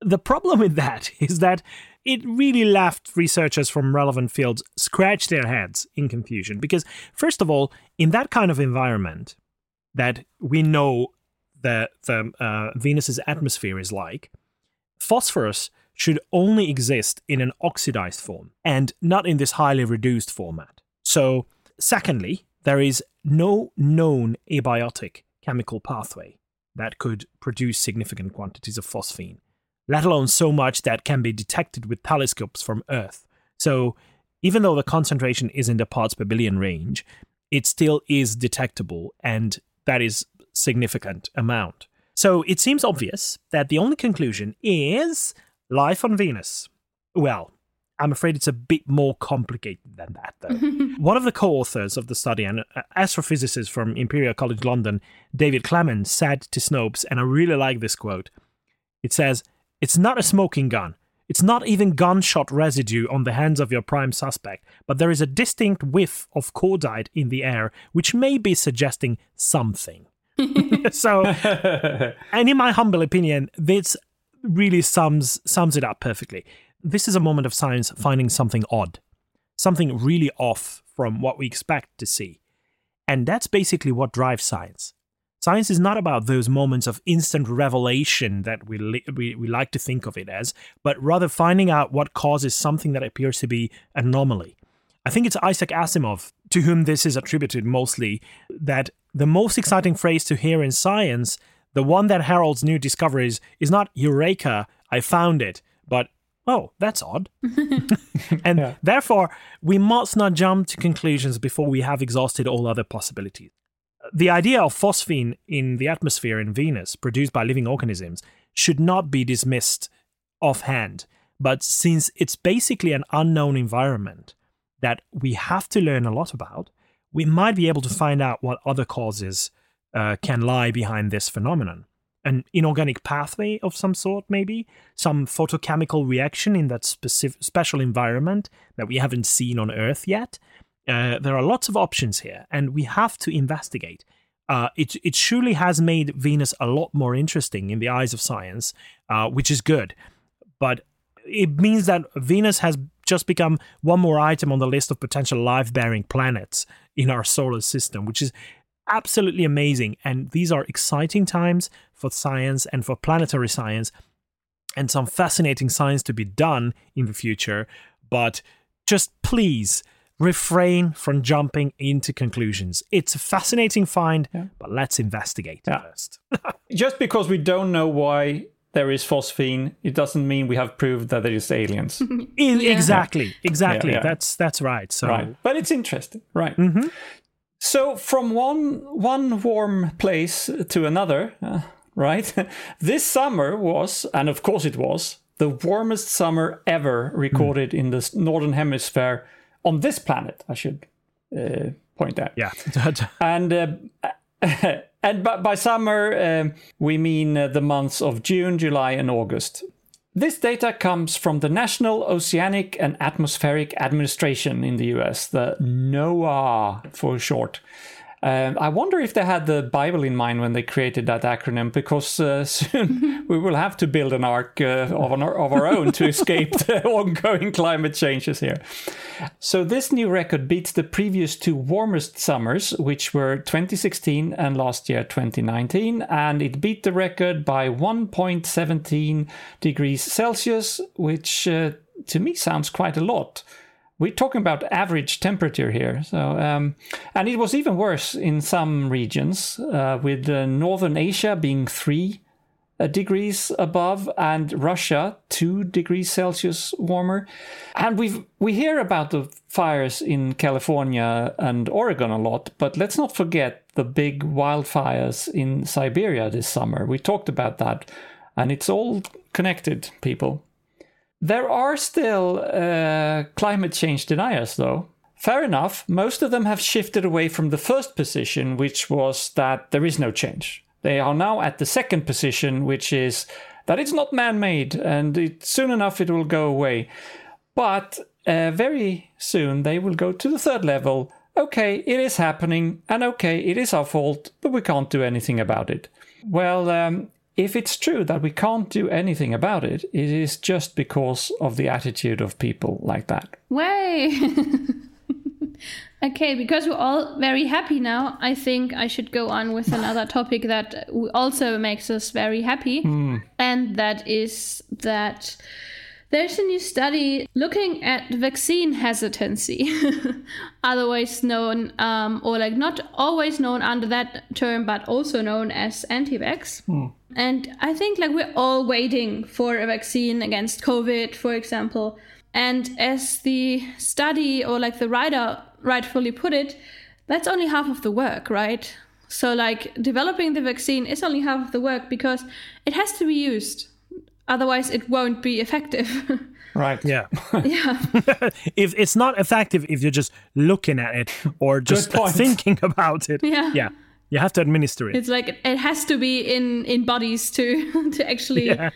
The problem with that <laughs> is that it really left researchers from relevant fields scratch their heads in confusion because, first of all, in that kind of environment that we know that the uh, Venus's atmosphere is like, phosphorus should only exist in an oxidized form and not in this highly reduced format. So, secondly, there is no known abiotic chemical pathway that could produce significant quantities of phosphine, let alone so much that can be detected with telescopes from Earth. So, even though the concentration is in the parts per billion range, it still is detectable, and that is significant amount. So it seems obvious that the only conclusion is life on Venus. Well, I'm afraid it's a bit more complicated than that, though. <laughs> One of the co authors of the study, an astrophysicist from Imperial College London, David Clements, said to Snopes, and I really like this quote it says, It's not a smoking gun. It's not even gunshot residue on the hands of your prime suspect, but there is a distinct whiff of cordite in the air, which may be suggesting something. <laughs> so, <laughs> and in my humble opinion, this really sums sums it up perfectly. This is a moment of science finding something odd, something really off from what we expect to see. And that's basically what drives science. Science is not about those moments of instant revelation that we, li- we, we like to think of it as, but rather finding out what causes something that appears to be anomaly. I think it's Isaac Asimov, to whom this is attributed mostly, that the most exciting phrase to hear in science the one that heralds new discoveries is not Eureka, I found it, but oh, that's odd. <laughs> and Yeah. therefore, we must not jump to conclusions before we have exhausted all other possibilities. The idea of phosphine in the atmosphere in Venus, produced by living organisms, should not be dismissed offhand. But since it's basically an unknown environment that we have to learn a lot about, we might be able to find out what other causes uh, can lie behind this phenomenon. An inorganic pathway of some sort, maybe some photochemical reaction in that specific special environment that we haven't seen on Earth yet. Uh, there are lots of options here, and we have to investigate. Uh, it it surely has made Venus a lot more interesting in the eyes of science, uh, which is good. But it means that Venus has just become one more item on the list of potential life-bearing planets in our solar system, which is absolutely amazing. And these are exciting times for science and for planetary science, and some fascinating science to be done in the future. But just please refrain from jumping into conclusions. It's a fascinating find, but let's investigate Yeah. first. <laughs> Just because we don't know why there is phosphine, it doesn't mean we have proved that there is aliens. <laughs> E- Exactly, exactly. Yeah, yeah. That's that's right. So right. But it's interesting. Right. Mm-hmm. So from one one warm place to another, uh, right? <laughs> this summer was, and of course it was, the warmest summer ever recorded in the northern hemisphere on this planet. I should uh, point out. yeah, <laughs> And uh, and by, by summer um, we mean uh, the months of June, July, and August. This data comes from the National Oceanic and Atmospheric Administration in the US, the NOAA for short. Um, I wonder if they had the Bible in mind when they created that acronym, because uh, <laughs> soon we will have to build an ark uh, of, an, of our own to escape the <laughs> ongoing climate changes here. So this new record beats the previous two warmest summers, which were 2016 and last year 2019, and it beat the record by 1.17 degrees Celsius, which uh, to me sounds quite a lot we're talking about average temperature here. So, um, and it was even worse in some regions, uh, with uh, northern Asia being three uh, degrees above, and Russia two degrees Celsius warmer. And we we hear about the fires in California and Oregon a lot, but let's not forget the big wildfires in Siberia this summer. We talked about that, and it's all connected, people. There are still uh, climate change deniers, though. Fair enough, most of them have shifted away from the first position, which was that there is no change. They are now at the second position, which is that it's not man made and it, soon enough it will go away. But uh, very soon they will go to the third level. Okay, it is happening, and okay, it is our fault, but we can't do anything about it. Well, um, if it's true that we can't do anything about it, it is just because of the attitude of people like that. Way. <laughs> okay, because we're all very happy now, I think I should go on with <laughs> another topic that also makes us very happy. Hmm. And that is that there's a new study looking at vaccine hesitancy, <laughs> otherwise known, um, or like not always known under that term, but also known as anti vax. And I think like we're all waiting for a vaccine against COVID, for example. And as the study or like the writer rightfully put it, that's only half of the work, right? So like developing the vaccine is only half of the work because it has to be used. Otherwise it won't be effective. <laughs> Right. Yeah. <laughs> yeah. <laughs> if it's not effective if you're just looking at it or just thinking about it. Yeah. Yeah. You have to administer it. It's like it has to be in in bodies to to actually Yeah.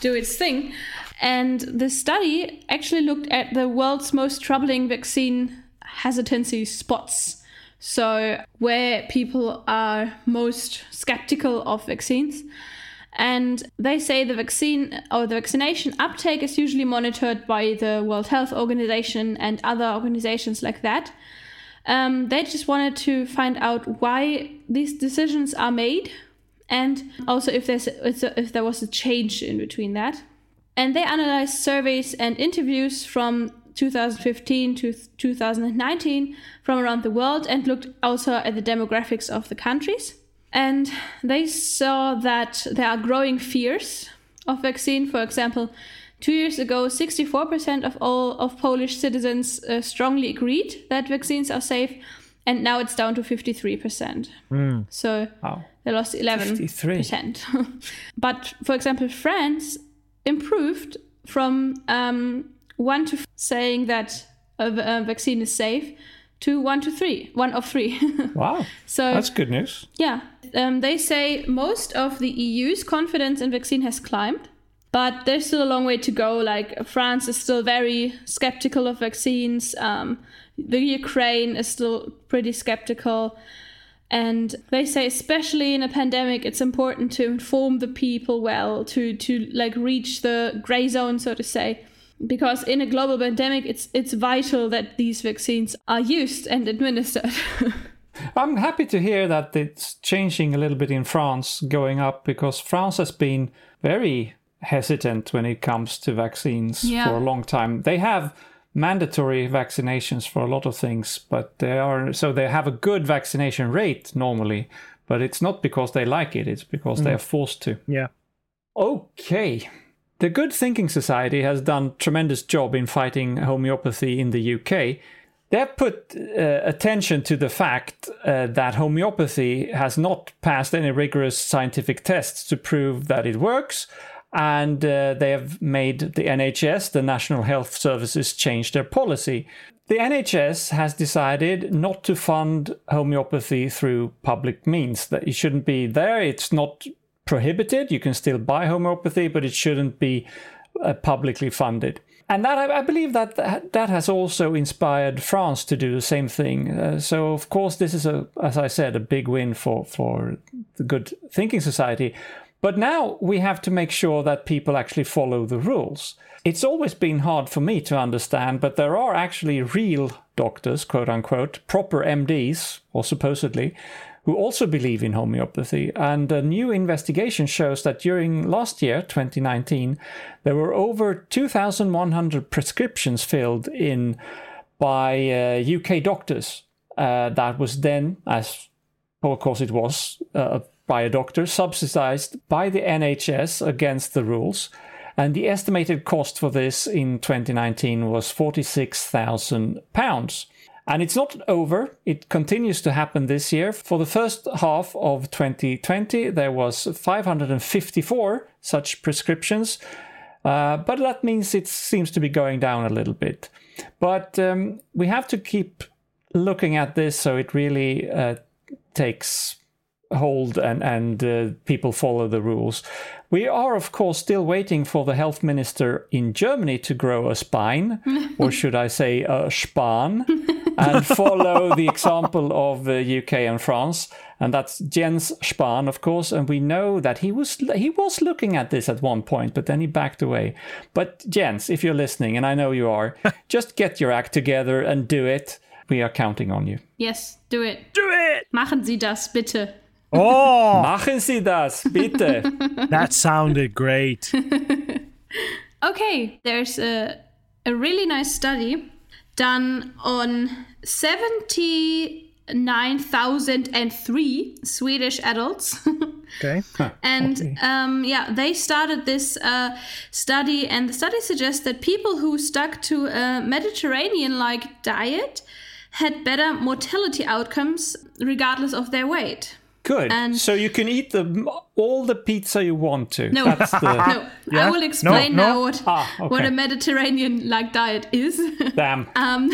do its thing. And the study actually looked at the world's most troubling vaccine hesitancy spots. So where people are most skeptical of vaccines. And they say the vaccine or the vaccination uptake is usually monitored by the World Health Organization and other organizations like that. Um, they just wanted to find out why these decisions are made and also if there's if there was a change in between that. And they analyzed surveys and interviews from 2015 to 2019 from around the world and looked also at the demographics of the countries. And they saw that there are growing fears of vaccine. For example, two years ago, 64% of all of Polish citizens uh, strongly agreed that vaccines are safe, and now it's down to 53%. So Wow. they lost 11%. <laughs> but for example, France improved from um, one to f- saying that a, v- a vaccine is safe to one to three, one of three. <laughs> Wow. so That's good news. yeah, um, they say most of the EU's confidence in vaccine has climbed, but there's still a long way to go. Like France is still very skeptical of vaccines. Um, the Ukraine is still pretty skeptical. And they say, especially in a pandemic, it's important to inform the people well, to to like reach the gray zone, so to say, because in a global pandemic, it's it's vital that these vaccines are used and administered. <laughs> I'm happy to hear that it's changing a little bit in France, going up, because France has been very hesitant when it comes to vaccines Yeah. for a long time. They have mandatory vaccinations for a lot of things, but they are so they have a good vaccination rate normally, but it's not because they like it, it's because they mm. are forced to. Yeah. Okay. The Good Thinking Society has done tremendous job in fighting homeopathy in the UK. They have put uh, attention to the fact uh, that homeopathy has not passed any rigorous scientific tests to prove that it works, and uh, they have made the NHS, the National Health Services, change their policy. The NHS has decided not to fund homeopathy through public means. That it shouldn't be there. It's not prohibited. You can still buy homeopathy, but it shouldn't be uh, publicly funded. And that I, I believe that that has also inspired France to do the same thing. Uh, so of course this is a, as I said, a big win for for the Good Thinking Society. But now we have to make sure that people actually follow the rules. It's always been hard for me to understand, but there are actually real doctors, quote unquote, proper MDs, or supposedly, who also believe in homeopathy. And a new investigation shows that during last year, 2019, there were over 2,100 prescriptions filled in by uh, UK doctors. Uh, that was then, as of course it was, uh, by a doctor, subsidized by the NHS against the rules. And the estimated cost for this in 2019 was £46,000. And it's not over. It continues to happen this year. For the first half of 2020, there was 554 such prescriptions. Uh, but that means it seems to be going down a little bit. But um, we have to keep looking at this so it really uh, takes hold and and uh, people follow the rules. We are, of course, still waiting for the health minister in Germany to grow a spine, <laughs> or should I say, a span, and follow the example of the UK and France. And that's Jens Spahn, of course. And we know that he was he was looking at this at one point, but then he backed away. But Jens, if you're listening, and I know you are, <laughs> just get your act together and do it. We are counting on you. Yes, do it. Do it! Machen Sie das bitte. Oh, Machen Sie das, bitte. that sounded great. <laughs> Okay, there's a, a really nice study done on 79,003 Swedish adults. <laughs> Okay. and um, yeah, they started this uh, study, and the study suggests that people who stuck to a Mediterranean like diet had better mortality outcomes regardless of their weight. Good. And- so you can eat the all the pizza you want to. No. That's the <laughs> No, Yeah? I will explain No, no. now what, Ah, okay. what a Mediterranean like diet is. <laughs> damn. um,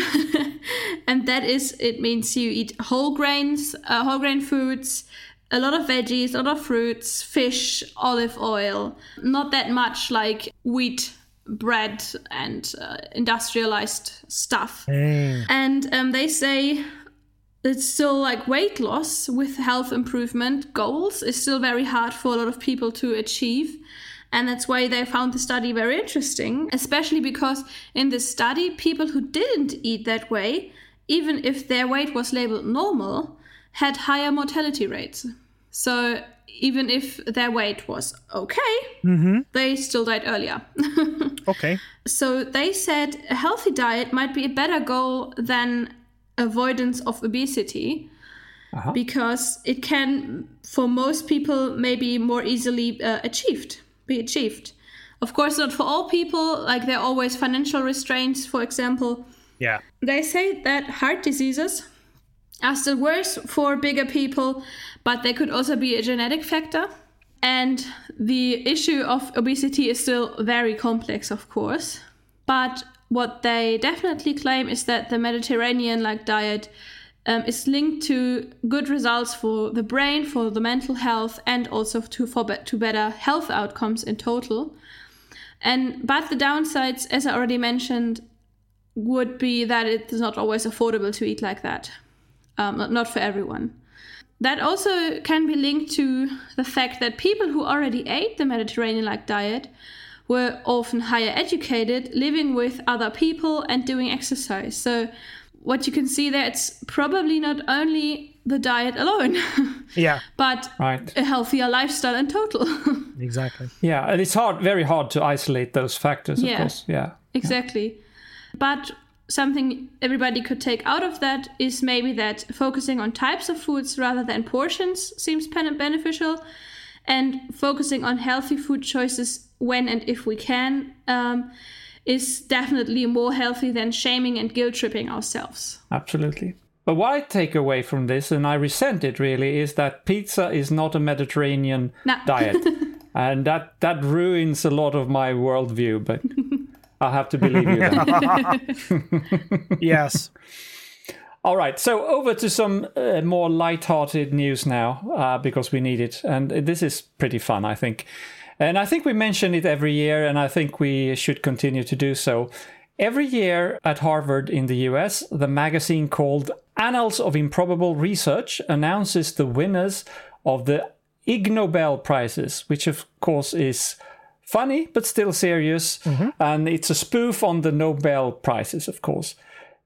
<laughs> and that is it means you eat whole grains, uh, whole grain foods, a lot of veggies, a lot of fruits, fish, olive oil, not that much like wheat, bread, and uh, industrialized stuff. Hey. And um, they say it's still like weight loss with health improvement goals is still very hard for a lot of people to achieve. And that's why they found the study very interesting, especially because in this study, people who didn't eat that way, even if their weight was labeled normal, had higher mortality rates. So even if their weight was okay, mm-hmm. they still died earlier. <laughs> Okay. So they said a healthy diet might be a better goal than avoidance of obesity because it can, for most people, maybe more easily uh, achieved, be achieved. Of course, not for all people, like there are always financial restraints, for example. Yeah. They say that heart diseases are still worse for bigger people, but they could also be a genetic factor. And the issue of obesity is still very complex, of course. But what they definitely claim is that the Mediterranean like diet um, is linked to good results for the brain, for the mental health, and also to, for be- to better health outcomes in total. And but the downsides, as I already mentioned, would be that it's not always affordable to eat like that. Um, not- not for everyone. That also can be linked to the fact that people who already ate the Mediterranean like diet were often higher educated, living with other people and doing exercise. So, what you can see there, it's probably not only the diet alone, <laughs> Yeah. but Right. a healthier lifestyle in total. <laughs> Exactly. Yeah, and it's hard, very hard to isolate those factors. Of Yeah. course. Yeah. Exactly. But something everybody could take out of that is maybe that focusing on types of foods rather than portions seems beneficial, and focusing on healthy food choices when and if we can um, is definitely more healthy than shaming and guilt tripping ourselves. Absolutely. But what I take away from this, and I resent it really, is that pizza is not a Mediterranean No. <laughs> diet, and that that ruins a lot of my worldview. But <laughs> I have to believe you. Then. <laughs> Yes. All right, so over to some uh, more light-hearted news now, uh, because we need it, and this is pretty fun, I think. And I think we mention it every year, and I think we should continue to do so. Every year at Harvard in the US, the magazine called Annals of Improbable Research announces the winners of the Ig Nobel Prizes, which of course is funny but still serious, and it's a spoof on the Nobel Prizes, of course.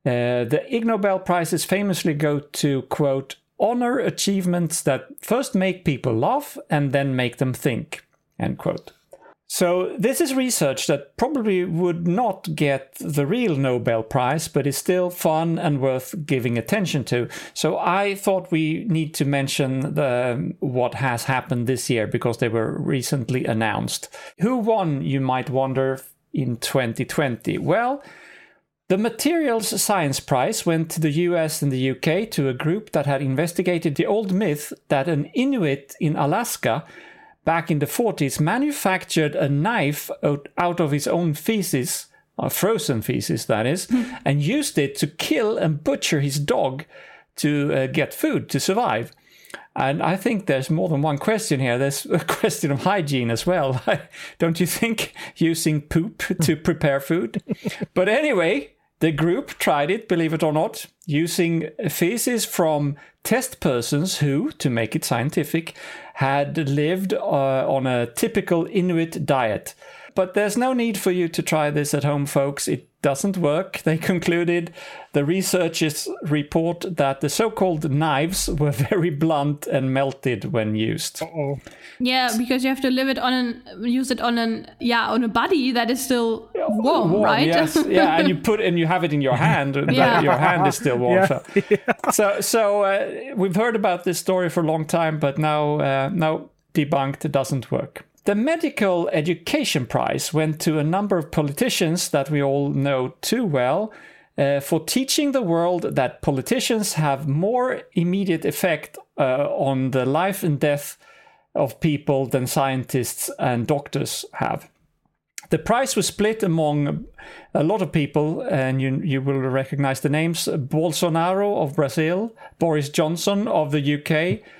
Uh, the Ig Nobel Prizes famously go to, quote, honor achievements that first make people laugh and then make them think, end quote. So, this is research that probably would not get the real Nobel Prize, but is still fun and worth giving attention to. So, I thought we need to mention the, what has happened this year because they were recently announced. Who won, you might wonder, in 2020? Well, the Materials Science Prize went to the US and the UK to a group that had investigated the old myth that an Inuit in Alaska back in the 40s manufactured a knife out, of his own feces, or frozen feces, that is, and used it to kill and butcher his dog to uh, get food to survive. And I think there's more than one question here. There's a <laughs> question of hygiene as well. <laughs> Don't you think using poop to prepare food? <laughs> but anyway, the group tried it, believe it or not, using feces from test persons who, to make it scientific, had lived uh, on a typical Inuit diet. But there's no need for you to try this at home, folks. It doesn't work. <laughs> They concluded the researchers report that the so called knives were <laughs> very blunt and melted when used. Oh, Yeah, because you have to live it on an use it on an yeah on a body that is still warm, right? Yes, <laughs> yeah, and you put and you have it in your hand, and Yeah. your hand is still warm. Yeah. So, so, so uh, we've heard about this story for a long time, but now, uh, now debunked. It doesn't work. The Medical Education Prize went to a number of politicians that we all know too well. Uh, for teaching the world that politicians have more immediate effect uh, on the life and death of people than scientists and doctors have. The prize was split among a lot of people, and you, you will recognize the names Bolsonaro of Brazil, Boris Johnson of the UK, <laughs>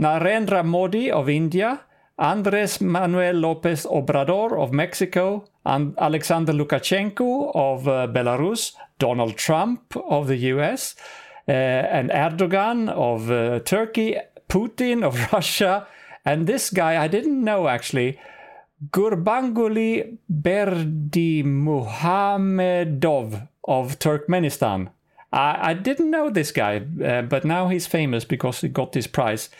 Narendra Modi of India, Andres Manuel Lopez Obrador of Mexico, and Alexander Lukashenko of uh, Belarus, Donald Trump of the US, uh, and Erdogan of uh, Turkey, Putin of <laughs> Russia, and this guy I didn't know actually. Gurbanguly Berdi Muhamedov of Turkmenistan. I, I didn't know this guy, uh, but now he's famous because he got this prize.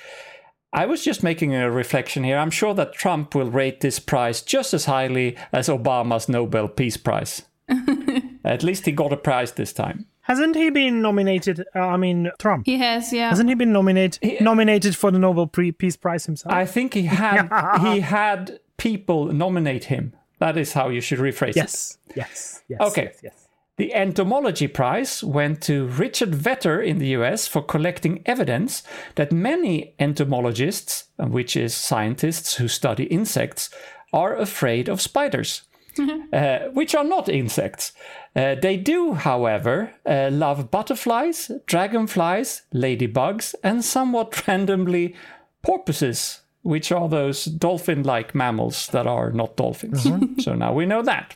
I was just making a reflection here. I'm sure that Trump will rate this prize just as highly as Obama's Nobel Peace Prize. <laughs> At least he got a prize this time. hasn't he been nominated? Uh, I mean, Trump. He has, yeah. Hasn't he been nominated nominated for the Nobel Pre- Peace Prize himself? I think he had <laughs> he had people nominate him. That is how you should rephrase it. yes, yes, yes. Okay. yes, yes. The Entomology Prize went to Richard Vetter in the US for collecting evidence that many entomologists, which is scientists who study insects, are afraid of spiders, <laughs> uh, which are not insects. Uh, they do, however, uh, love butterflies, dragonflies, ladybugs, and somewhat <laughs> randomly porpoises, which are those dolphin like mammals that are not dolphins. so now we know that.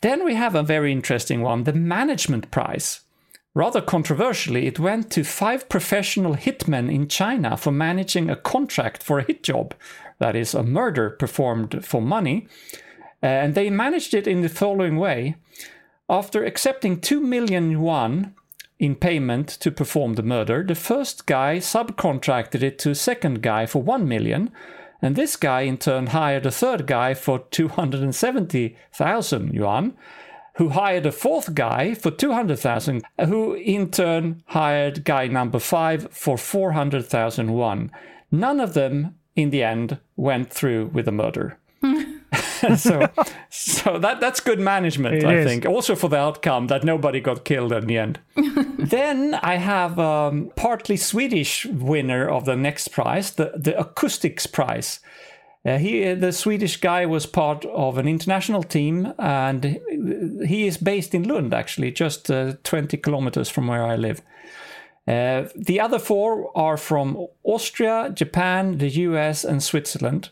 Then we have a very interesting one the Management Prize. Rather controversially, it went to five professional hitmen in China for managing a contract for a hit job, that is, a murder performed for money. Uh, and they managed it in the following way. After accepting 2 million yuan in payment to perform the murder, the first guy subcontracted it to a second guy for 1 million. And this guy in turn hired a third guy for 270,000 yuan, who hired a fourth guy for 200,000, who in turn hired guy number five for 400,000 yuan. None of them, in the end, went through with the murder. <laughs> <laughs> so, so that that's good management, It I is. think. Also for the outcome that nobody got killed in the end. <laughs> then I have um, partly Swedish winner of the next prize, the the acoustics prize. Uh, he, the Swedish guy, was part of an international team, and he is based in Lund, actually, just uh, 20 kilometers from where I live. Uh, the other four are from Austria, Japan, the US, and Switzerland.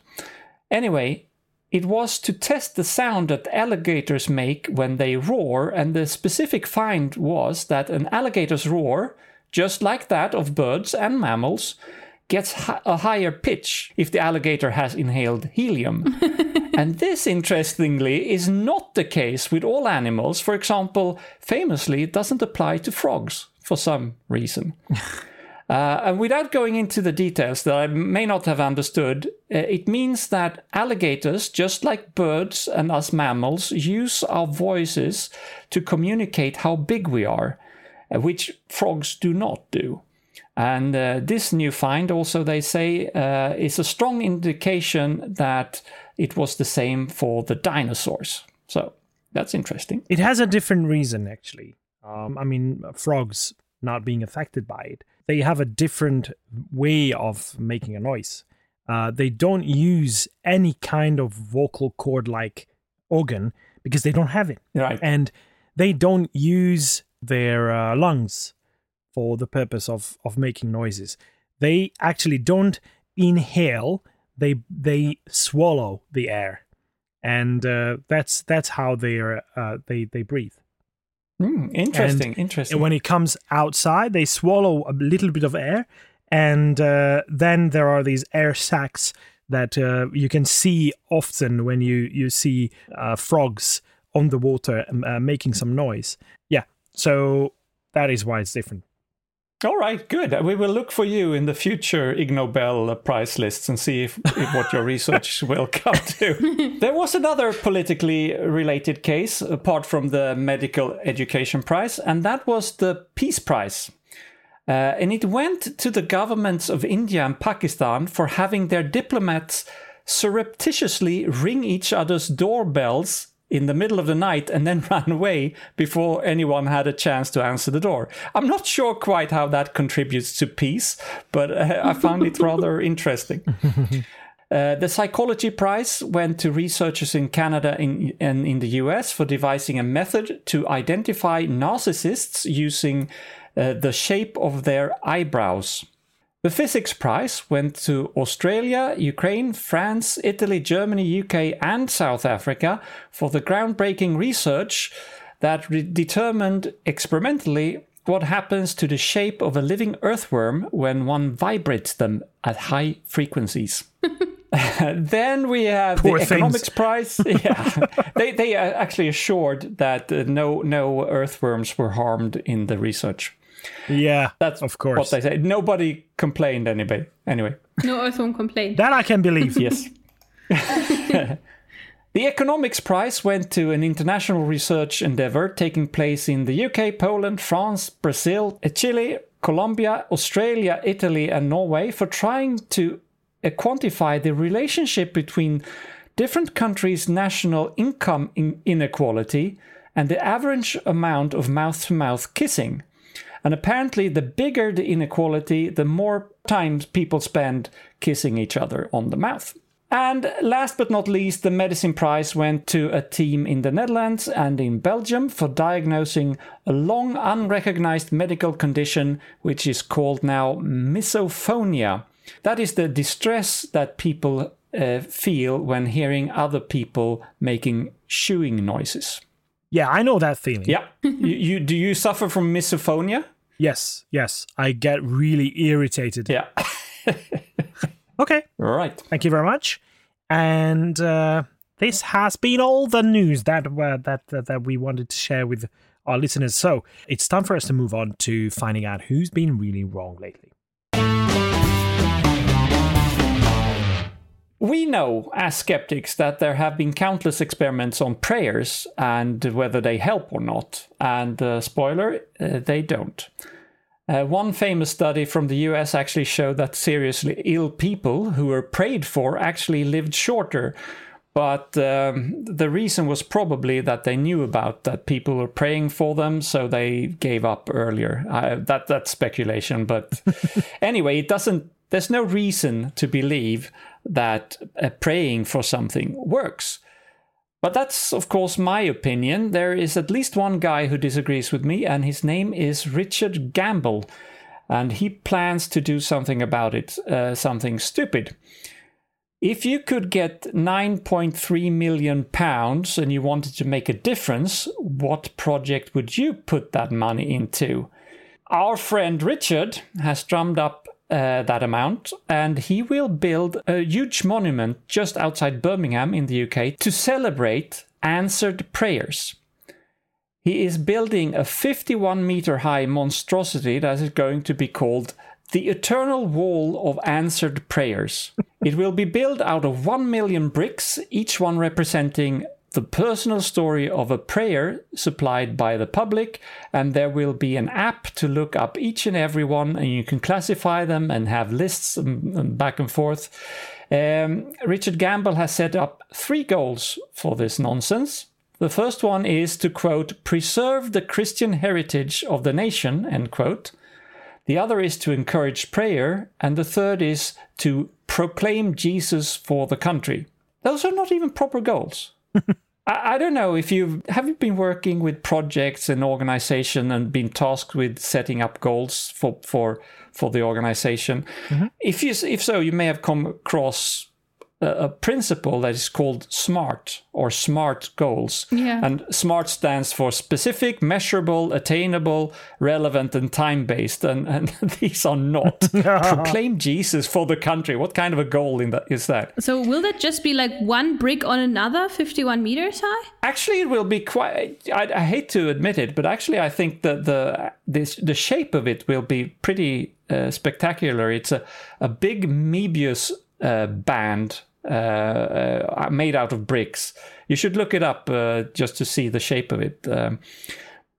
Anyway, it was to test the sound that alligators make when they roar, and the specific find was that an alligator's roar, just like that of birds and mammals, gets hi- a higher pitch if the alligator has inhaled helium. <laughs> and this, interestingly, is not the case with all animals. For example, famously, it doesn't apply to frogs for some reason. <laughs> Uh, and without going into the details that I may not have understood, uh, it means that alligators, just like birds and us mammals, use our voices to communicate how big we are, uh, which frogs do not do. And uh, this new find, also, they say, uh, is a strong indication that it was the same for the dinosaurs. So that's interesting. It has a different reason, actually. Um, I mean, frogs not being affected by it, they have a different way of making a noise. Uh, they don't use any kind of vocal cord like organ because they don't have it. Right. And they don't use their uh, lungs for the purpose of, of making noises. They actually don't inhale, they, they swallow the air. And uh, that's that's how they are uh, they they breathe. Hmm, interesting. And- interesting. And when it comes outside, they swallow a little bit of air, and uh, then there are these air sacs that uh, you can see often when you you see uh, frogs on the water um, uh, making some noise. Yeah, so that is why it's different. All right, good. We will look for you in the future Ig Nobel prize lists and see if, if what your research <laughs> will come to. There was another politically related case apart from the medical education prize, and that was the Peace Prize. Uh, and it went to the governments of India and Pakistan for having their diplomats surreptitiously ring each other's doorbells in the middle of the night and then <laughs> ran away before anyone had a chance to answer the door. I'm not sure quite how that contributes to peace, but uh, <laughs> I found it rather <laughs> interesting. Uh, the Psychology Prize went to researchers in Canada in, and in the US for devising a method to identify narcissists using uh, the shape of their eyebrows. The Physics Prize went to Australia, Ukraine, France, Italy, Germany, UK, and South Africa for the groundbreaking research that re- determined experimentally what happens to the shape of a living earthworm when one vibrates them at high frequencies. <laughs> then we have Poor the things. economics prize. <laughs> Yeah, they they uh, actually assured that uh, no no earthworms were harmed in the research. Yeah, That's of course. what they say. Nobody complained anyway. Anyway, No earthworm complained. that I can believe. yes. <laughs> <laughs> the economics prize went to an international research endeavor taking place in the UK, Poland, France, Brazil, Chile, Colombia, Australia, Italy, and Norway for trying to uh, quantify the relationship between different countries' national income in- inequality and the average amount of mouth to mouth kissing. And apparently, the bigger the inequality, the more times people spend kissing each other on the mouth. And last but not least, the medicine prize went to a team in the Netherlands and in Belgium for diagnosing a long unrecognized medical condition which is called now misophonia. That is the distress that people uh, feel when hearing other people making shooing noises. Yeah, I know that feeling. Yeah. <laughs> you, you do you suffer from misophonia? Yes, yes. I get really irritated. Yeah. <laughs> Okay, All right. thank you very much. And uh, this has been all the news that, uh, that that that we wanted to share with our listeners. So it's time for us to move on to finding out who's been really wrong lately. We know, as skeptics, that there have been countless experiments on prayers and whether they help or not. And uh, spoiler, uh, they don't. Uh, one famous study from the US actually showed that seriously ill people who were prayed for actually lived shorter. But um, the reason was probably that they knew about that people were praying for them, so they gave up earlier. That that's speculation, but <laughs> anyway, it doesn't. There's no reason to believe that uh, praying for something works. But that's, of course, my opinion. There is at least one guy who disagrees with me, and his name is Richard Gamble. And he plans to do something about it, uh, something stupid. If you could get 9.3 million pounds and you wanted to make a difference, what project would you put that money into? Our friend Richard has drummed up uh, that amount and he will build a huge monument just outside Birmingham in the UK to celebrate answered prayers. He is building a 51 meter high monstrosity that is going to be called the Eternal Wall of Answered Prayers. it will be built out of 1 million bricks, each one representing the personal story of a prayer supplied by the public, and there will be an app to look up each and every one, and you can classify them and have lists and, and back and forth. Um, Richard Gamble has set up three goals for this nonsense. The first one is to quote, preserve the Christian heritage of the nation, end quote. The other is to encourage prayer, and the third is to proclaim Jesus for the country. Those are not even proper goals. I, I don't know if you've have you been working with projects and organization and been tasked with setting up goals for for for the organization. Mm-hmm. If you if so, you may have come across a, a principle that is called SMART or SMART goals. Yeah. And SMART stands for specific, measurable, attainable, relevant, and time based. And, and <laughs> these are not. <laughs> Proclaim Jesus for the country. What kind of a goal in that is that? So will that just be like one brick on another, 51 meters high? Actually, it will be quite. I, I hate to admit it, but actually, I think that the this the shape of it will be pretty uh, spectacular. It's a a big Möbius uh, band uh, uh, made out of bricks. You should look it up uh, just to see the shape of it. Um,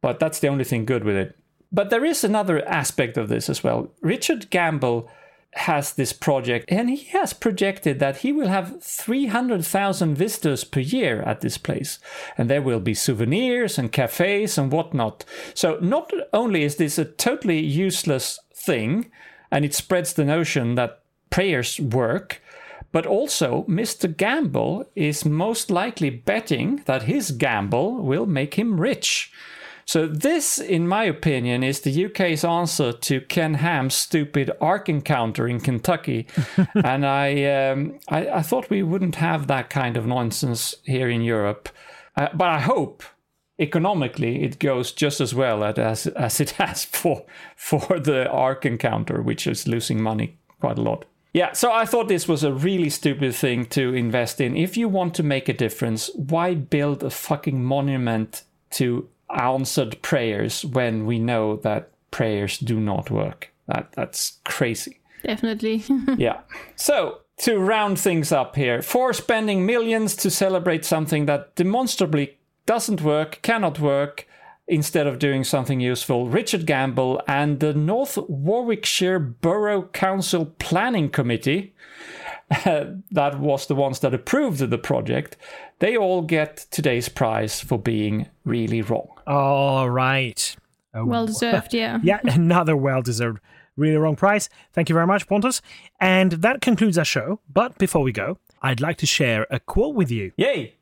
but that's the only thing good with it. But there is another aspect of this as well. Richard Gamble has this project and he has projected that he will have 300,000 visitors per year at this place. And there will be souvenirs and cafes and whatnot. So not only is this a totally useless thing and it spreads the notion that prayers work, but also Mr. Gamble is most likely betting that his gamble will make him rich. So this, in my opinion, is the UK's answer to Ken Ham's stupid Ark Encounter in Kentucky, <laughs> and I, um, I, I thought we wouldn't have that kind of nonsense here in Europe, uh, but I hope economically it goes just as well as as it <laughs> has for for the Ark Encounter, which is losing money quite a lot. Yeah, so I thought this was a really stupid thing to invest in. If you want to make a difference, why build a fucking monument to answered prayers when we know that prayers do not work? That that's crazy. Definitely. <laughs> yeah. So, to round things up here, for spending millions to celebrate something that demonstrably doesn't work, cannot work, instead of doing something useful, Richard Gamble and the North Warwickshire Borough Council Planning Committee, <laughs> that was the ones that approved the project, they all get today's prize for being really wrong. All right. Oh, well deserved, <laughs> yeah. yeah, another well deserved, really wrong prize. Thank you very much, Pontus. And that concludes our show. But before we go, I'd like to share a quote with you. Yay!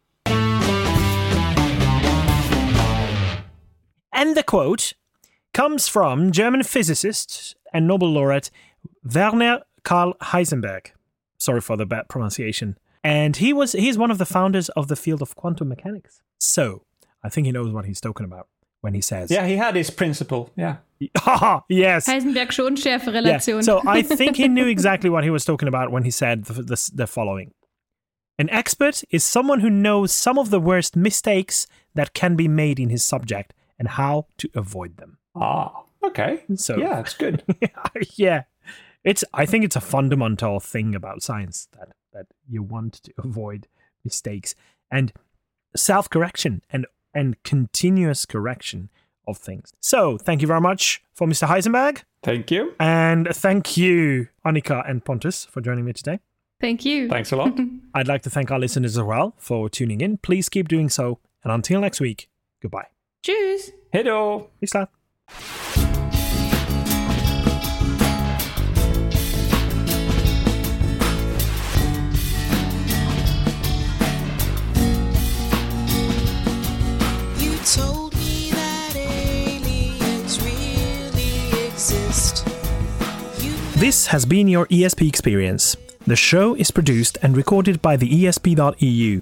And the quote comes from German physicist and Nobel laureate Werner Karl Heisenberg. Sorry for the bad pronunciation. And he was he's one of the founders of the field of quantum mechanics. So I think he knows what he's talking about when he says, Yeah, he had his principle. Yeah. Haha, <laughs> yes. Heisenbergsche Unschärferelation. Yeah, so I <laughs> think he knew exactly what he was talking about when he said the, the, the following An expert is someone who knows some of the worst mistakes that can be made in his subject and how to avoid them. Ah, okay. So- yeah, it's good. <laughs> yeah. It's I think it's a fundamental thing about science that that you want to avoid mistakes and self-correction and and continuous correction of things. So, thank you very much for Mr. Heisenberg Thank you. and thank you Annika and Pontus for joining me today. Thank you. Thanks a lot. <laughs> I'd like to thank our listeners as well for tuning in. Please keep doing so and until next week, goodbye. Tschüss. Hello. Peace out. Told me that aliens really exist. You This has been your ESP experience. The show is produced and recorded by the ESP.eu.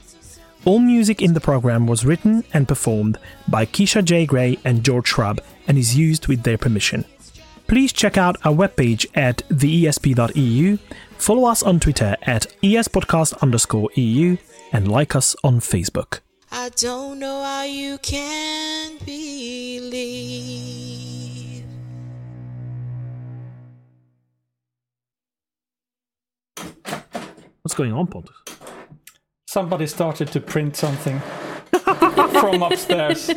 All music in the program was written and performed by Keisha J. Gray and George Shrub and is used with their permission. Please check out our webpage at theesp.eu, follow us on Twitter at espodcast underscore EU, and like us on Facebook. I don't know how you can believe. What's going on, Pontus? Somebody started to print something <laughs> from upstairs. <laughs>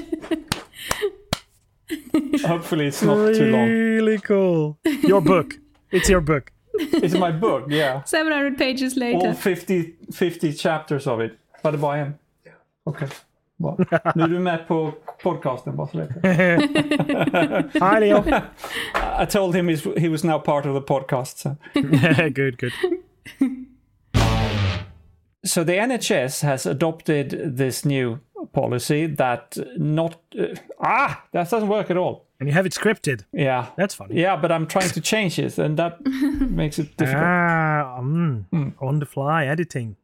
Hopefully, it's not too long. Really cool. Your book. It's your book. It's my book, yeah. 700 pages later. All 50, 50 chapters of it. Var det bara en? Okej. Bra. Nu är du med på podcasten, bara så vet. Hi, Leo. I told him he was now part of the podcast. So. <laughs> good, good. So the NHS has adopted this new policy that not uh, ah that doesn't work at all. And you have it scripted. Yeah, That's funny. yeah, but I'm trying to change it, and that makes it <laughs> difficult. Ah, mm, on the fly editing.